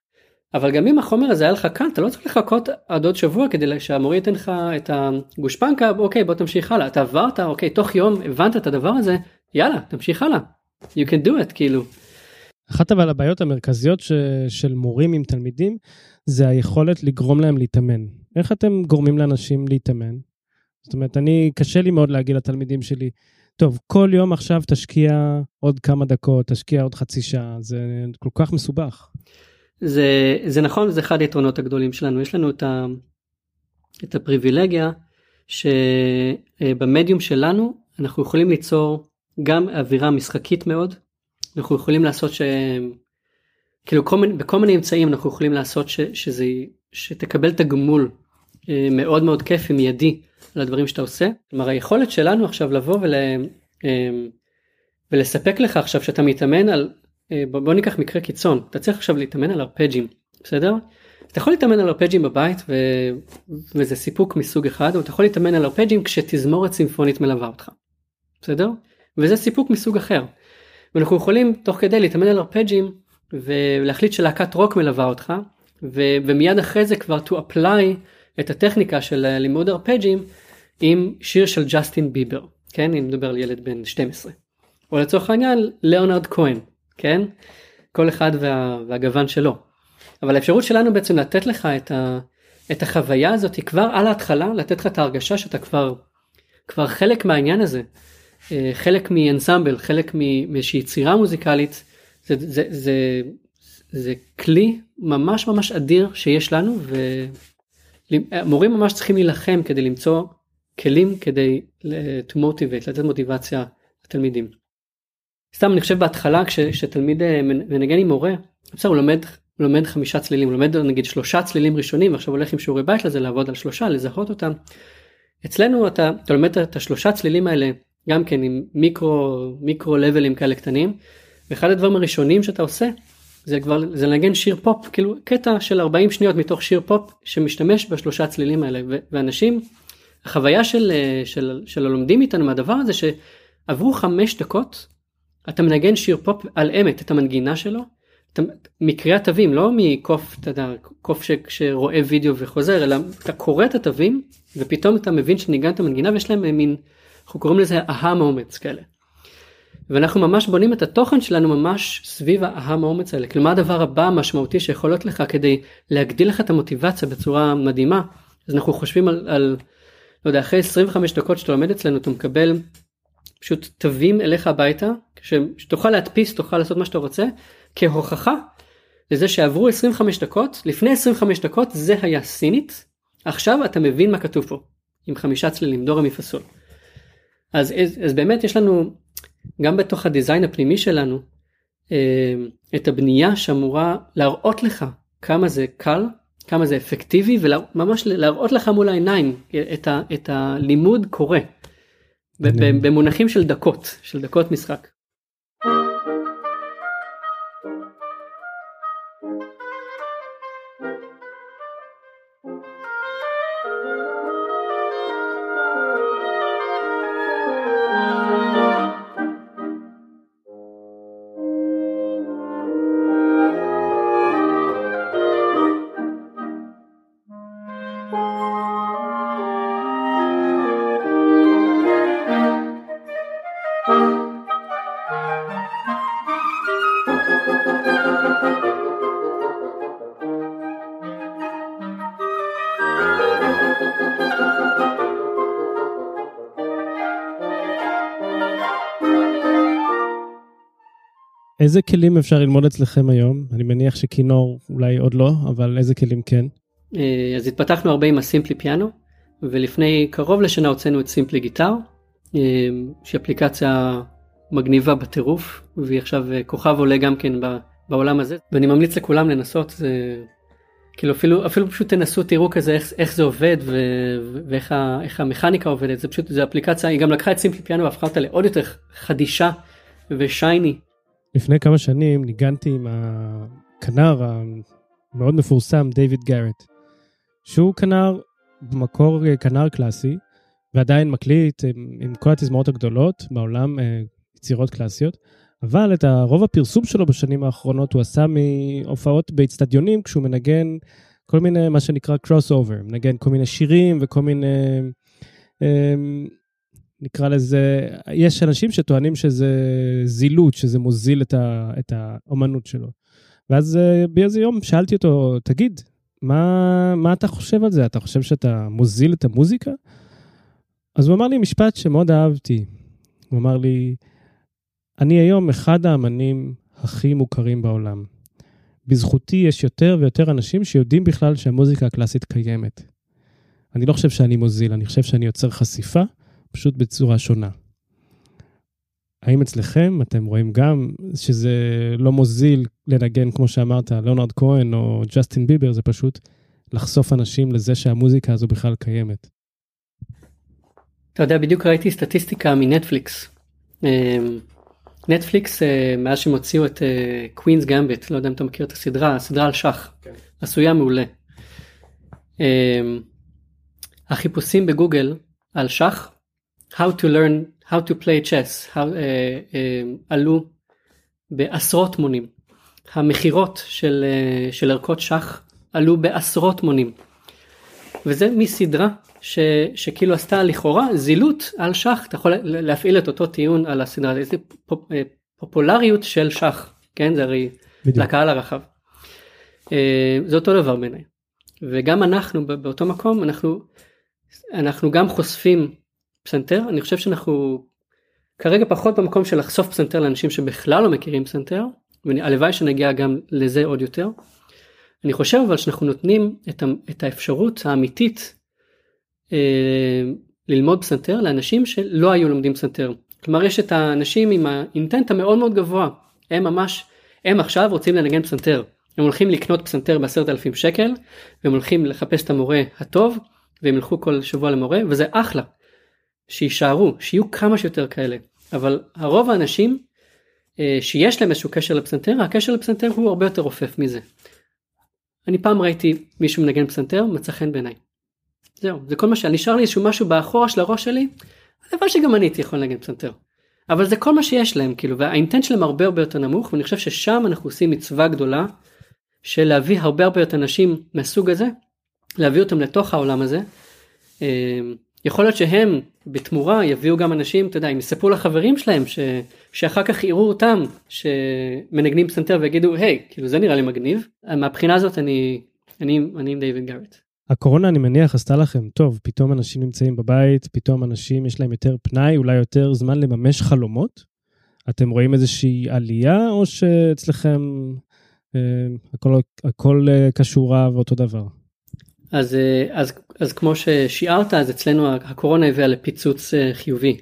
אבל גם אם החומר הזה היה לך כאן אתה לא צריך לחכות עד עוד שבוע כדי שהמורה ייתן לך את הגושפנקה אוקיי בוא תמשיך הלאה אתה עברת אוקיי תוך יום הבנת את הדבר הזה יאללה תמשיך הלאה. you can do it כאילו. אחת אבל הבעיות המרכזיות ש... של מורים עם תלמידים זה היכולת לגרום להם להתאמן. איך אתם גורמים לאנשים להתאמן? זאת אומרת, אני, קשה לי מאוד להגיד לתלמידים שלי, טוב, כל יום עכשיו תשקיע עוד כמה דקות, תשקיע עוד חצי שעה, זה כל כך מסובך. זה, זה נכון, זה אחד היתרונות הגדולים שלנו, יש לנו את, ה, את הפריבילגיה שבמדיום שלנו אנחנו יכולים ליצור גם אווירה משחקית מאוד, אנחנו יכולים לעשות ש... כאילו כל מיני, בכל מיני אמצעים אנחנו יכולים לעשות ש, שזה, שתקבל תגמול אה, מאוד מאוד כיפי מיידי על הדברים שאתה עושה. כלומר היכולת שלנו עכשיו לבוא ול, אה, ולספק לך עכשיו שאתה מתאמן על בוא ניקח מקרה קיצון אתה צריך עכשיו להתאמן על ארפג'ים בסדר? אתה יכול להתאמן על ארפג'ים בבית ו... וזה סיפוק מסוג אחד או אתה יכול להתאמן על ארפג'ים כשתזמורת סימפונית מלווה אותך. בסדר? וזה סיפוק מסוג אחר. ואנחנו יכולים תוך כדי להתאמן על ארפג'ים ולהחליט שלהקת רוק מלווה אותך ו... ומיד אחרי זה כבר to apply את הטכניקה של לימוד ארפג'ים עם שיר של ג'סטין ביבר כן אם נדבר על ילד בן 12. או לצורך העניין ליאונרד כהן כן? כל אחד וה, והגוון שלו. אבל האפשרות שלנו בעצם לתת לך את, ה, את החוויה הזאת היא כבר על ההתחלה לתת לך את ההרגשה שאתה כבר כבר חלק מהעניין הזה אה, חלק מאנסמבל חלק מאיזושהי יצירה מוזיקלית זה, זה, זה, זה כלי ממש ממש אדיר שיש לנו ומורים ממש צריכים להילחם כדי למצוא כלים כדי to motivate לתת מוטיבציה לתלמידים. סתם אני חושב בהתחלה כשתלמיד אה, מנגן עם מורה, בסדר הוא לומד, לומד חמישה צלילים, הוא לומד נגיד שלושה צלילים ראשונים ועכשיו הולך עם שיעורי בית לזה לעבוד על שלושה, לזהות אותם. אצלנו אתה, אתה לומד את השלושה צלילים האלה גם כן עם micro micro levelים כאלה קטנים ואחד הדברים הראשונים שאתה עושה זה כבר זה לנגן שיר פופ כאילו קטע של 40 שניות מתוך שיר פופ שמשתמש בשלושה צלילים האלה ואנשים החוויה של, אה, של, של הלומדים איתנו מהדבר הזה שעברו חמש דקות אתה מנגן שיר פופ על אמת את המנגינה שלו? אתה, מקריאת תווים לא מקוף אתה יודע קוף ש, שרואה וידאו וחוזר אלא אתה קורא את התווים ופתאום אתה מבין שניגנת מנגינה ויש להם מין אנחנו קוראים לזה aha moments כאלה. ואנחנו ממש בונים את התוכן שלנו ממש סביב ה aha moments האלה. מה הדבר הבא המשמעותי שיכול להיות לך כדי להגדיל לך את המוטיבציה בצורה מדהימה? אז אנחנו חושבים על, על לא יודע אחרי 25 דקות שאתה לומד אצלנו אתה מקבל פשוט תווים אליך הביתה שתוכל להדפיס תוכל לעשות מה שאתה רוצה כהוכחה לזה שעברו 25 דקות לפני 25 דקות זה היה סינית עכשיו אתה מבין מה כתוב פה עם חמישה צלילים דור המפסול. אז, אז באמת יש לנו גם בתוך הדיזיין הפנימי שלנו, אה, את הבנייה שאמורה להראות לך כמה זה קל, כמה זה אפקטיבי, וממש להראות לך מול העיניים את, ה, את הלימוד קורה, במונחים של דקות, של דקות משחק. איזה כלים אפשר ללמוד אצלכם היום? אני מניח שכינור אולי עוד לא, אבל איזה כלים כן? אה, אז התפתחנו הרבה עם הסימפלי פיאנו, ולפני קרוב לשנה הוצאנו את סימפלי גיטר, אה, שהיא אפליקציה מגניבה בטירוף, והיא עכשיו אה, כוכב עולה גם כן בעולם הזה, ואני ממליץ לכולם לנסות, זה כאילו אפילו אפילו פשוט תנסו תראו כזה איך, איך זה עובד ו, ואיך ה, המכניקה עובדת זה פשוט זה אפליקציה היא גם לקחה את סימפלי פיאנו והפכה אותה לעוד יותר חדישה ושייני לפני כמה שנים ניגנתי עם הכנר המאוד מפורסם, דיוויד גארט, שהוא כנר, במקור כנר קלאסי, ועדיין מקליט עם, עם כל התזמורות הגדולות בעולם, אה, יצירות קלאסיות, אבל את רוב הפרסום שלו בשנים האחרונות הוא עשה מהופעות באצטדיונים, כשהוא מנגן כל מיני, מה שנקרא crossover, מנגן כל מיני שירים וכל מיני... נקרא לזה, יש אנשים שטוענים שזה זילות, שזה מוזיל את, ה, את האומנות שלו. ואז אה, באיזה יום שאלתי אותו, תגיד, מה, מה אתה חושב על זה? אתה חושב שאתה מוזיל את המוזיקה? אז הוא אמר לי משפט שמאוד אהבתי. הוא אמר לי, אני היום אחד האמנים הכי מוכרים בעולם. בזכותי יש יותר ויותר אנשים שיודעים בכלל שהמוזיקה הקלאסית קיימת. אני לא חושב שאני מוזיל, אני חושב שאני יוצר חשיפה פשוט בצורה שונה. האם אצלכם אתם רואים גם שזה לא מוזיל לנגן, כמו שאמרת, ליאונרד כהן או ג'סטין ביבר, זה פשוט לחשוף אנשים לזה שהמוזיקה הזו בכלל קיימת. אתה יודע, בדיוק ראיתי סטטיסטיקה מנטפליקס. אמ, נטפליקס, אה, מאז שהם הוציאו את Queen's uh, Gambit, לא יודע אם אתה מכיר את הסדרה, הסדרה על שח, כן. עשויה מעולה. Um, החיפושים בגוגל על שח How to learn how to play chess how, uh, uh, עלו בעשרות מונים. המכירות של, uh, של ערכות שח עלו בעשרות מונים. וזה מסדרה ש, שכאילו עשתה לכאורה זילות על שח אתה יכול להפעיל את אותו טיעון על הסדרה איזה פופ, פופולריות של שח כן זה הרי בדיוק. לקהל הרחב. זה אותו דבר בעיניי. וגם אנחנו באותו מקום אנחנו אנחנו גם חושפים פסנתר אני חושב שאנחנו כרגע פחות במקום של לחשוף פסנתר לאנשים שבכלל לא מכירים פסנתר והלוואי שנגיע גם לזה עוד יותר. אני חושב אבל שאנחנו נותנים את, את האפשרות האמיתית אה, ללמוד פסנתר לאנשים שלא היו לומדים פסנתר. כלומר יש את האנשים עם האינטנט המאוד מאוד גבוה הם ממש הם עכשיו רוצים לנגן פסנתר הם הולכים לקנות פסנתר בעשרת אלפים שקל והם הולכים לחפש את המורה הטוב והם ילכו כל שבוע למורה וזה אחלה שיישארו, שיהיו כמה שיותר כאלה. אבל הרוב האנשים אה, שיש להם איזשהו קשר לפסנתר, הקשר לפסנתר הוא הרבה יותר רופף מזה. אני פעם ראיתי מישהו מנגן פסנתר, מצא חן בעיניי. זהו, זה כל מה ש... נשאר לי איזשהו משהו באחורה של הראש שלי, הלוואי שגם אני הייתי יכול לנגן פסנתר. אבל זה כל מה שיש להם, כאילו, והאינטנט שלהם הרבה הרבה יותר נמוך, ואני חושב ששם אנחנו עושים מצווה גדולה, של להביא הרבה הרבה יותר אנשים מהסוג הזה, להביא אותם לתוך העולם הזה. יכול להיות שהם בתמורה יביאו גם אנשים, אתה יודע, הם יספרו לחברים שלהם ש... שאחר כך יראו אותם שמנגנים פסנתר ויגידו היי, hey, כאילו זה נראה לי מגניב. מהבחינה הזאת אני, אני, אני עם דיוויד גארט. הקורונה אני מניח עשתה לכם טוב, פתאום אנשים נמצאים בבית, פתאום אנשים יש להם יותר פנאי, אולי יותר זמן לממש חלומות? אתם רואים איזושהי עלייה או שאצלכם אה, הכל, הכל אה, קשורה ואותו דבר? אז, אה, אז, אז כמו ששיערת אז אצלנו הקורונה הביאה לפיצוץ אה, חיובי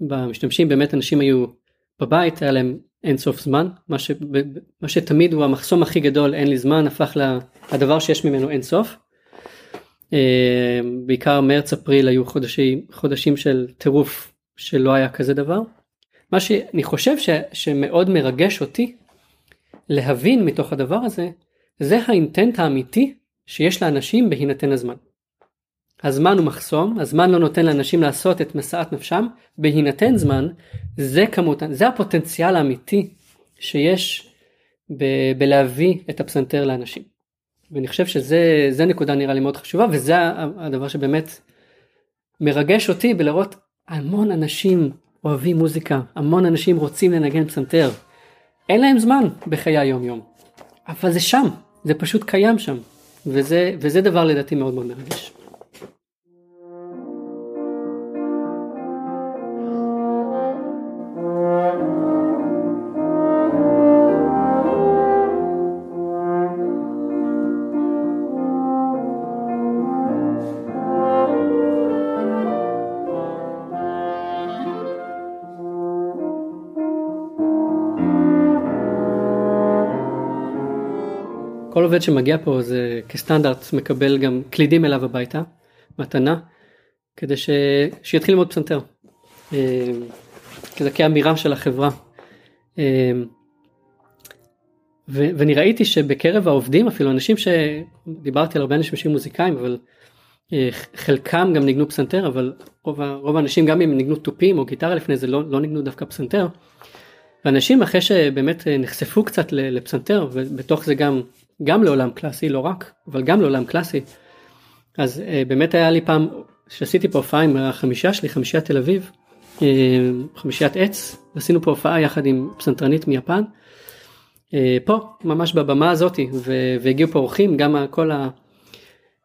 במשתמשים באמת אנשים היו בבית היה להם אינסוף זמן מה, ש, מה שתמיד הוא המחסום הכי גדול אין לי זמן הפך לדבר שיש ממנו אינסוף. אה, בעיקר מרץ אפריל היו חודשים חודשים של טירוף שלא היה כזה דבר. מה שאני חושב ש, שמאוד מרגש אותי להבין מתוך הדבר הזה זה האינטנט האמיתי שיש לאנשים בהינתן הזמן. הזמן הוא מחסום, הזמן לא נותן לאנשים לעשות את משאת נפשם, בהינתן זמן, זה כמות, זה הפוטנציאל האמיתי שיש ב- בלהביא את הפסנתר לאנשים. ואני חושב שזה נקודה נראה לי מאוד חשובה, וזה הדבר שבאמת מרגש אותי בלראות המון אנשים אוהבים מוזיקה, המון אנשים רוצים לנגן פסנתר. אין להם זמן בחיי היום יום, אבל זה שם, זה פשוט קיים שם, וזה, וזה דבר לדעתי מאוד מאוד מרגש. עובד שמגיע פה זה כסטנדרט מקבל גם קלידים אליו הביתה, מתנה, כדי ש... שיתחיל ללמוד פסנתר. אה, כזה כאמירה של החברה. אה, ו... ואני ראיתי שבקרב העובדים אפילו אנשים שדיברתי על הרבה אנשים שהם מוזיקאים אבל אה, חלקם גם ניגנו פסנתר אבל רוב, רוב האנשים גם אם ניגנו תופים או גיטרה לפני זה לא, לא ניגנו דווקא פסנתר. ואנשים אחרי שבאמת נחשפו קצת לפסנתר ובתוך זה גם גם לעולם קלאסי לא רק אבל גם לעולם קלאסי. אז uh, באמת היה לי פעם שעשיתי פה הופעה עם החמישה שלי חמישיית תל אביב uh, חמישיית עץ עשינו פה הופעה יחד עם פסנתרנית מיפן. uh, פה ממש בבמה הזאתי והגיעו פה אורחים גם כל, ה,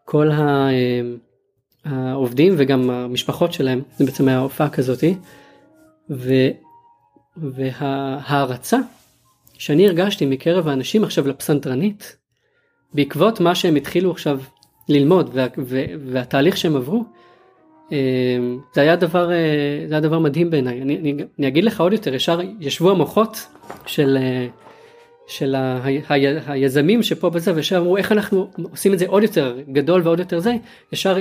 כל ה, uh, העובדים וגם המשפחות שלהם. זה בעצם היה הופעה כזאתי. וההערצה שאני הרגשתי מקרב האנשים עכשיו לפסנתרנית בעקבות מה שהם התחילו עכשיו ללמוד וה, וה, והתהליך שהם עברו, אה, זה היה דבר, אה, זה היה דבר מדהים בעיניי. אני, אני, אני אגיד לך עוד יותר, ישר ישבו המוחות של, אה, של ה, ה, ה, היזמים שפה בזה, וישר אמרו איך אנחנו עושים את זה עוד יותר גדול ועוד יותר זה, ישר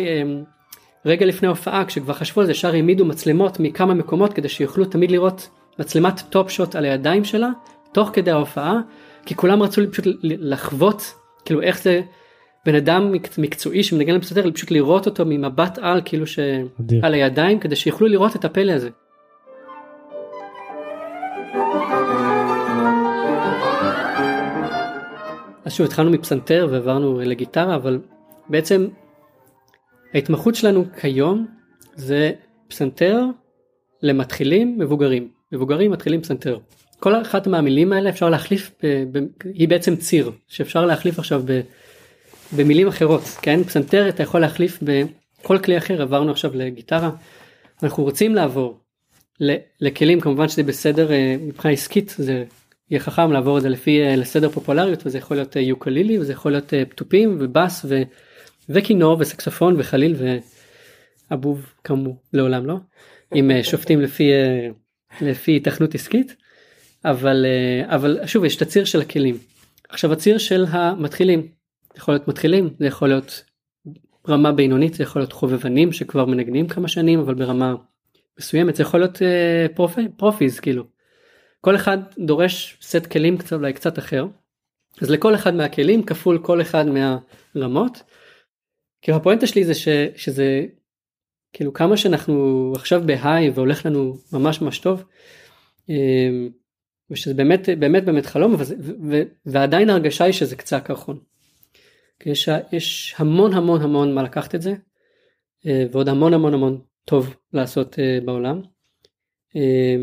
רגע לפני ההופעה כשכבר חשבו על זה, ישר העמידו מצלמות מכמה מקומות כדי שיוכלו תמיד לראות מצלמת top shot על הידיים שלה, תוך כדי ההופעה, כי כולם רצו פשוט לחוות כאילו איך זה בן אדם מקצועי שמנגן לפסנתר פשוט לראות אותו ממבט על כאילו שעל הידיים כדי שיוכלו לראות את הפלא הזה. אז שוב התחלנו מפסנתר ועברנו לגיטרה אבל בעצם ההתמחות שלנו כיום זה פסנתר למתחילים מבוגרים. מבוגרים מתחילים פסנתר כל אחת מהמילים האלה אפשר להחליף, ב, ב, היא בעצם ציר שאפשר להחליף עכשיו ב, במילים אחרות, כן? פסנתר אתה יכול להחליף בכל כלי אחר, עברנו עכשיו לגיטרה, אנחנו רוצים לעבור לכלים, כמובן שזה בסדר אה, מבחינה עסקית, זה יהיה חכם לעבור את זה לפי אה, לסדר פופולריות וזה יכול להיות אה, יוקלילי וזה יכול להיות פתופים ובאס ו, וכינור וסקסופון וחליל ואבוב כאמור לעולם לא, אם שופטים לפי, לפי תכנות עסקית. אבל אה, אבל שוב יש את הציר של הכלים. עכשיו הציר של המתחילים זה יכול להיות מתחילים זה יכול להיות רמה בינונית זה יכול להיות חובבנים שכבר מנגנים כמה שנים אבל ברמה מסוימת זה יכול להיות אה, prof, profis כאילו. כל אחד דורש סט כלים קצת אולי קצת אחר. אז לכל אחד מהכלים כפול כל אחד מהרמות. כאילו הפואנטה שלי זה ש, שזה כאילו כמה שאנחנו עכשיו בהיי והולך לנו ממש ממש טוב. אה, ושזה באמת באמת באמת חלום וזה, ו, ועדיין ההרגשה היא שזה קצה הקרחון. יש, יש המון המון המון מה לקחת את זה אה, ועוד המון המון המון טוב לעשות אה, בעולם. אה,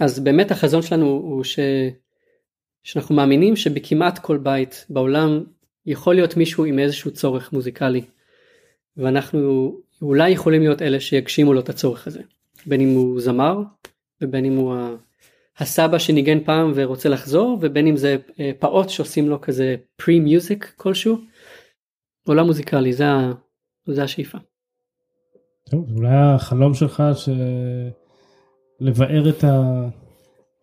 אז באמת החזון שלנו הוא ש, שאנחנו מאמינים שבכמעט כל בית בעולם יכול להיות מישהו עם איזשהו צורך מוזיקלי ואנחנו אולי יכולים להיות אלה שיגשימו לו את הצורך הזה בין אם הוא זמר ובין אם הוא הסבא שניגן פעם ורוצה לחזור ובין אם זה אה, פעוט שעושים לו כזה פרי מיוזיק כלשהו. עולם מוזיקלי זה, זה השאיפה. טוב, אולי החלום שלך ש... לבאר את, ה...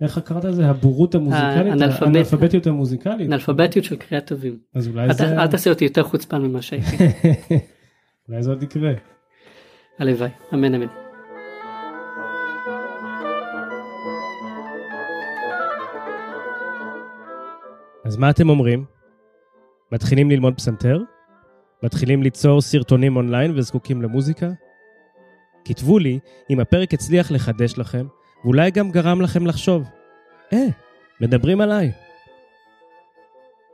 איך קראת לזה? הבורות המוזיקלית? האנאלפבית- האנאלפביתיות המוזיקלית? אנאלפביתיות של קריאת תווים. אז אולי זה... אל תעשה אותי יותר חוצפן ממה שהייתי. אולי זה עוד יקרה. הלוואי, אמן אמן. אז מה אתם אומרים? מתחילים ללמוד פסנתר? מתחילים ליצור סרטונים אונליין וזקוקים למוזיקה? כתבו לי אם הפרק הצליח לחדש לכם, ואולי גם גרם לכם לחשוב, אה, מדברים עליי.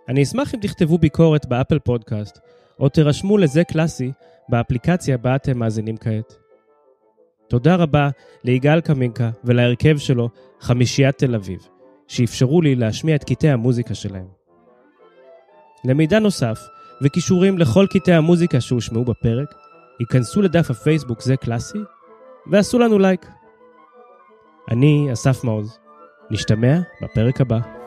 אני אשמח אם תכתבו ביקורת באפל פודקאסט, או תירשמו לזה קלאסי באפליקציה בה אתם מאזינים כעת. תודה רבה ליגאל קמינקה ולהרכב שלו, חמישיית תל אביב, שאפשרו לי להשמיע את קטעי המוזיקה שלהם. למידע נוסף וכישורים לכל קטעי המוזיקה שהושמעו בפרק, היכנסו לדף הפייסבוק זה קלאסי, ועשו לנו לייק. אני אסף מעוז, נשתמע בפרק הבא.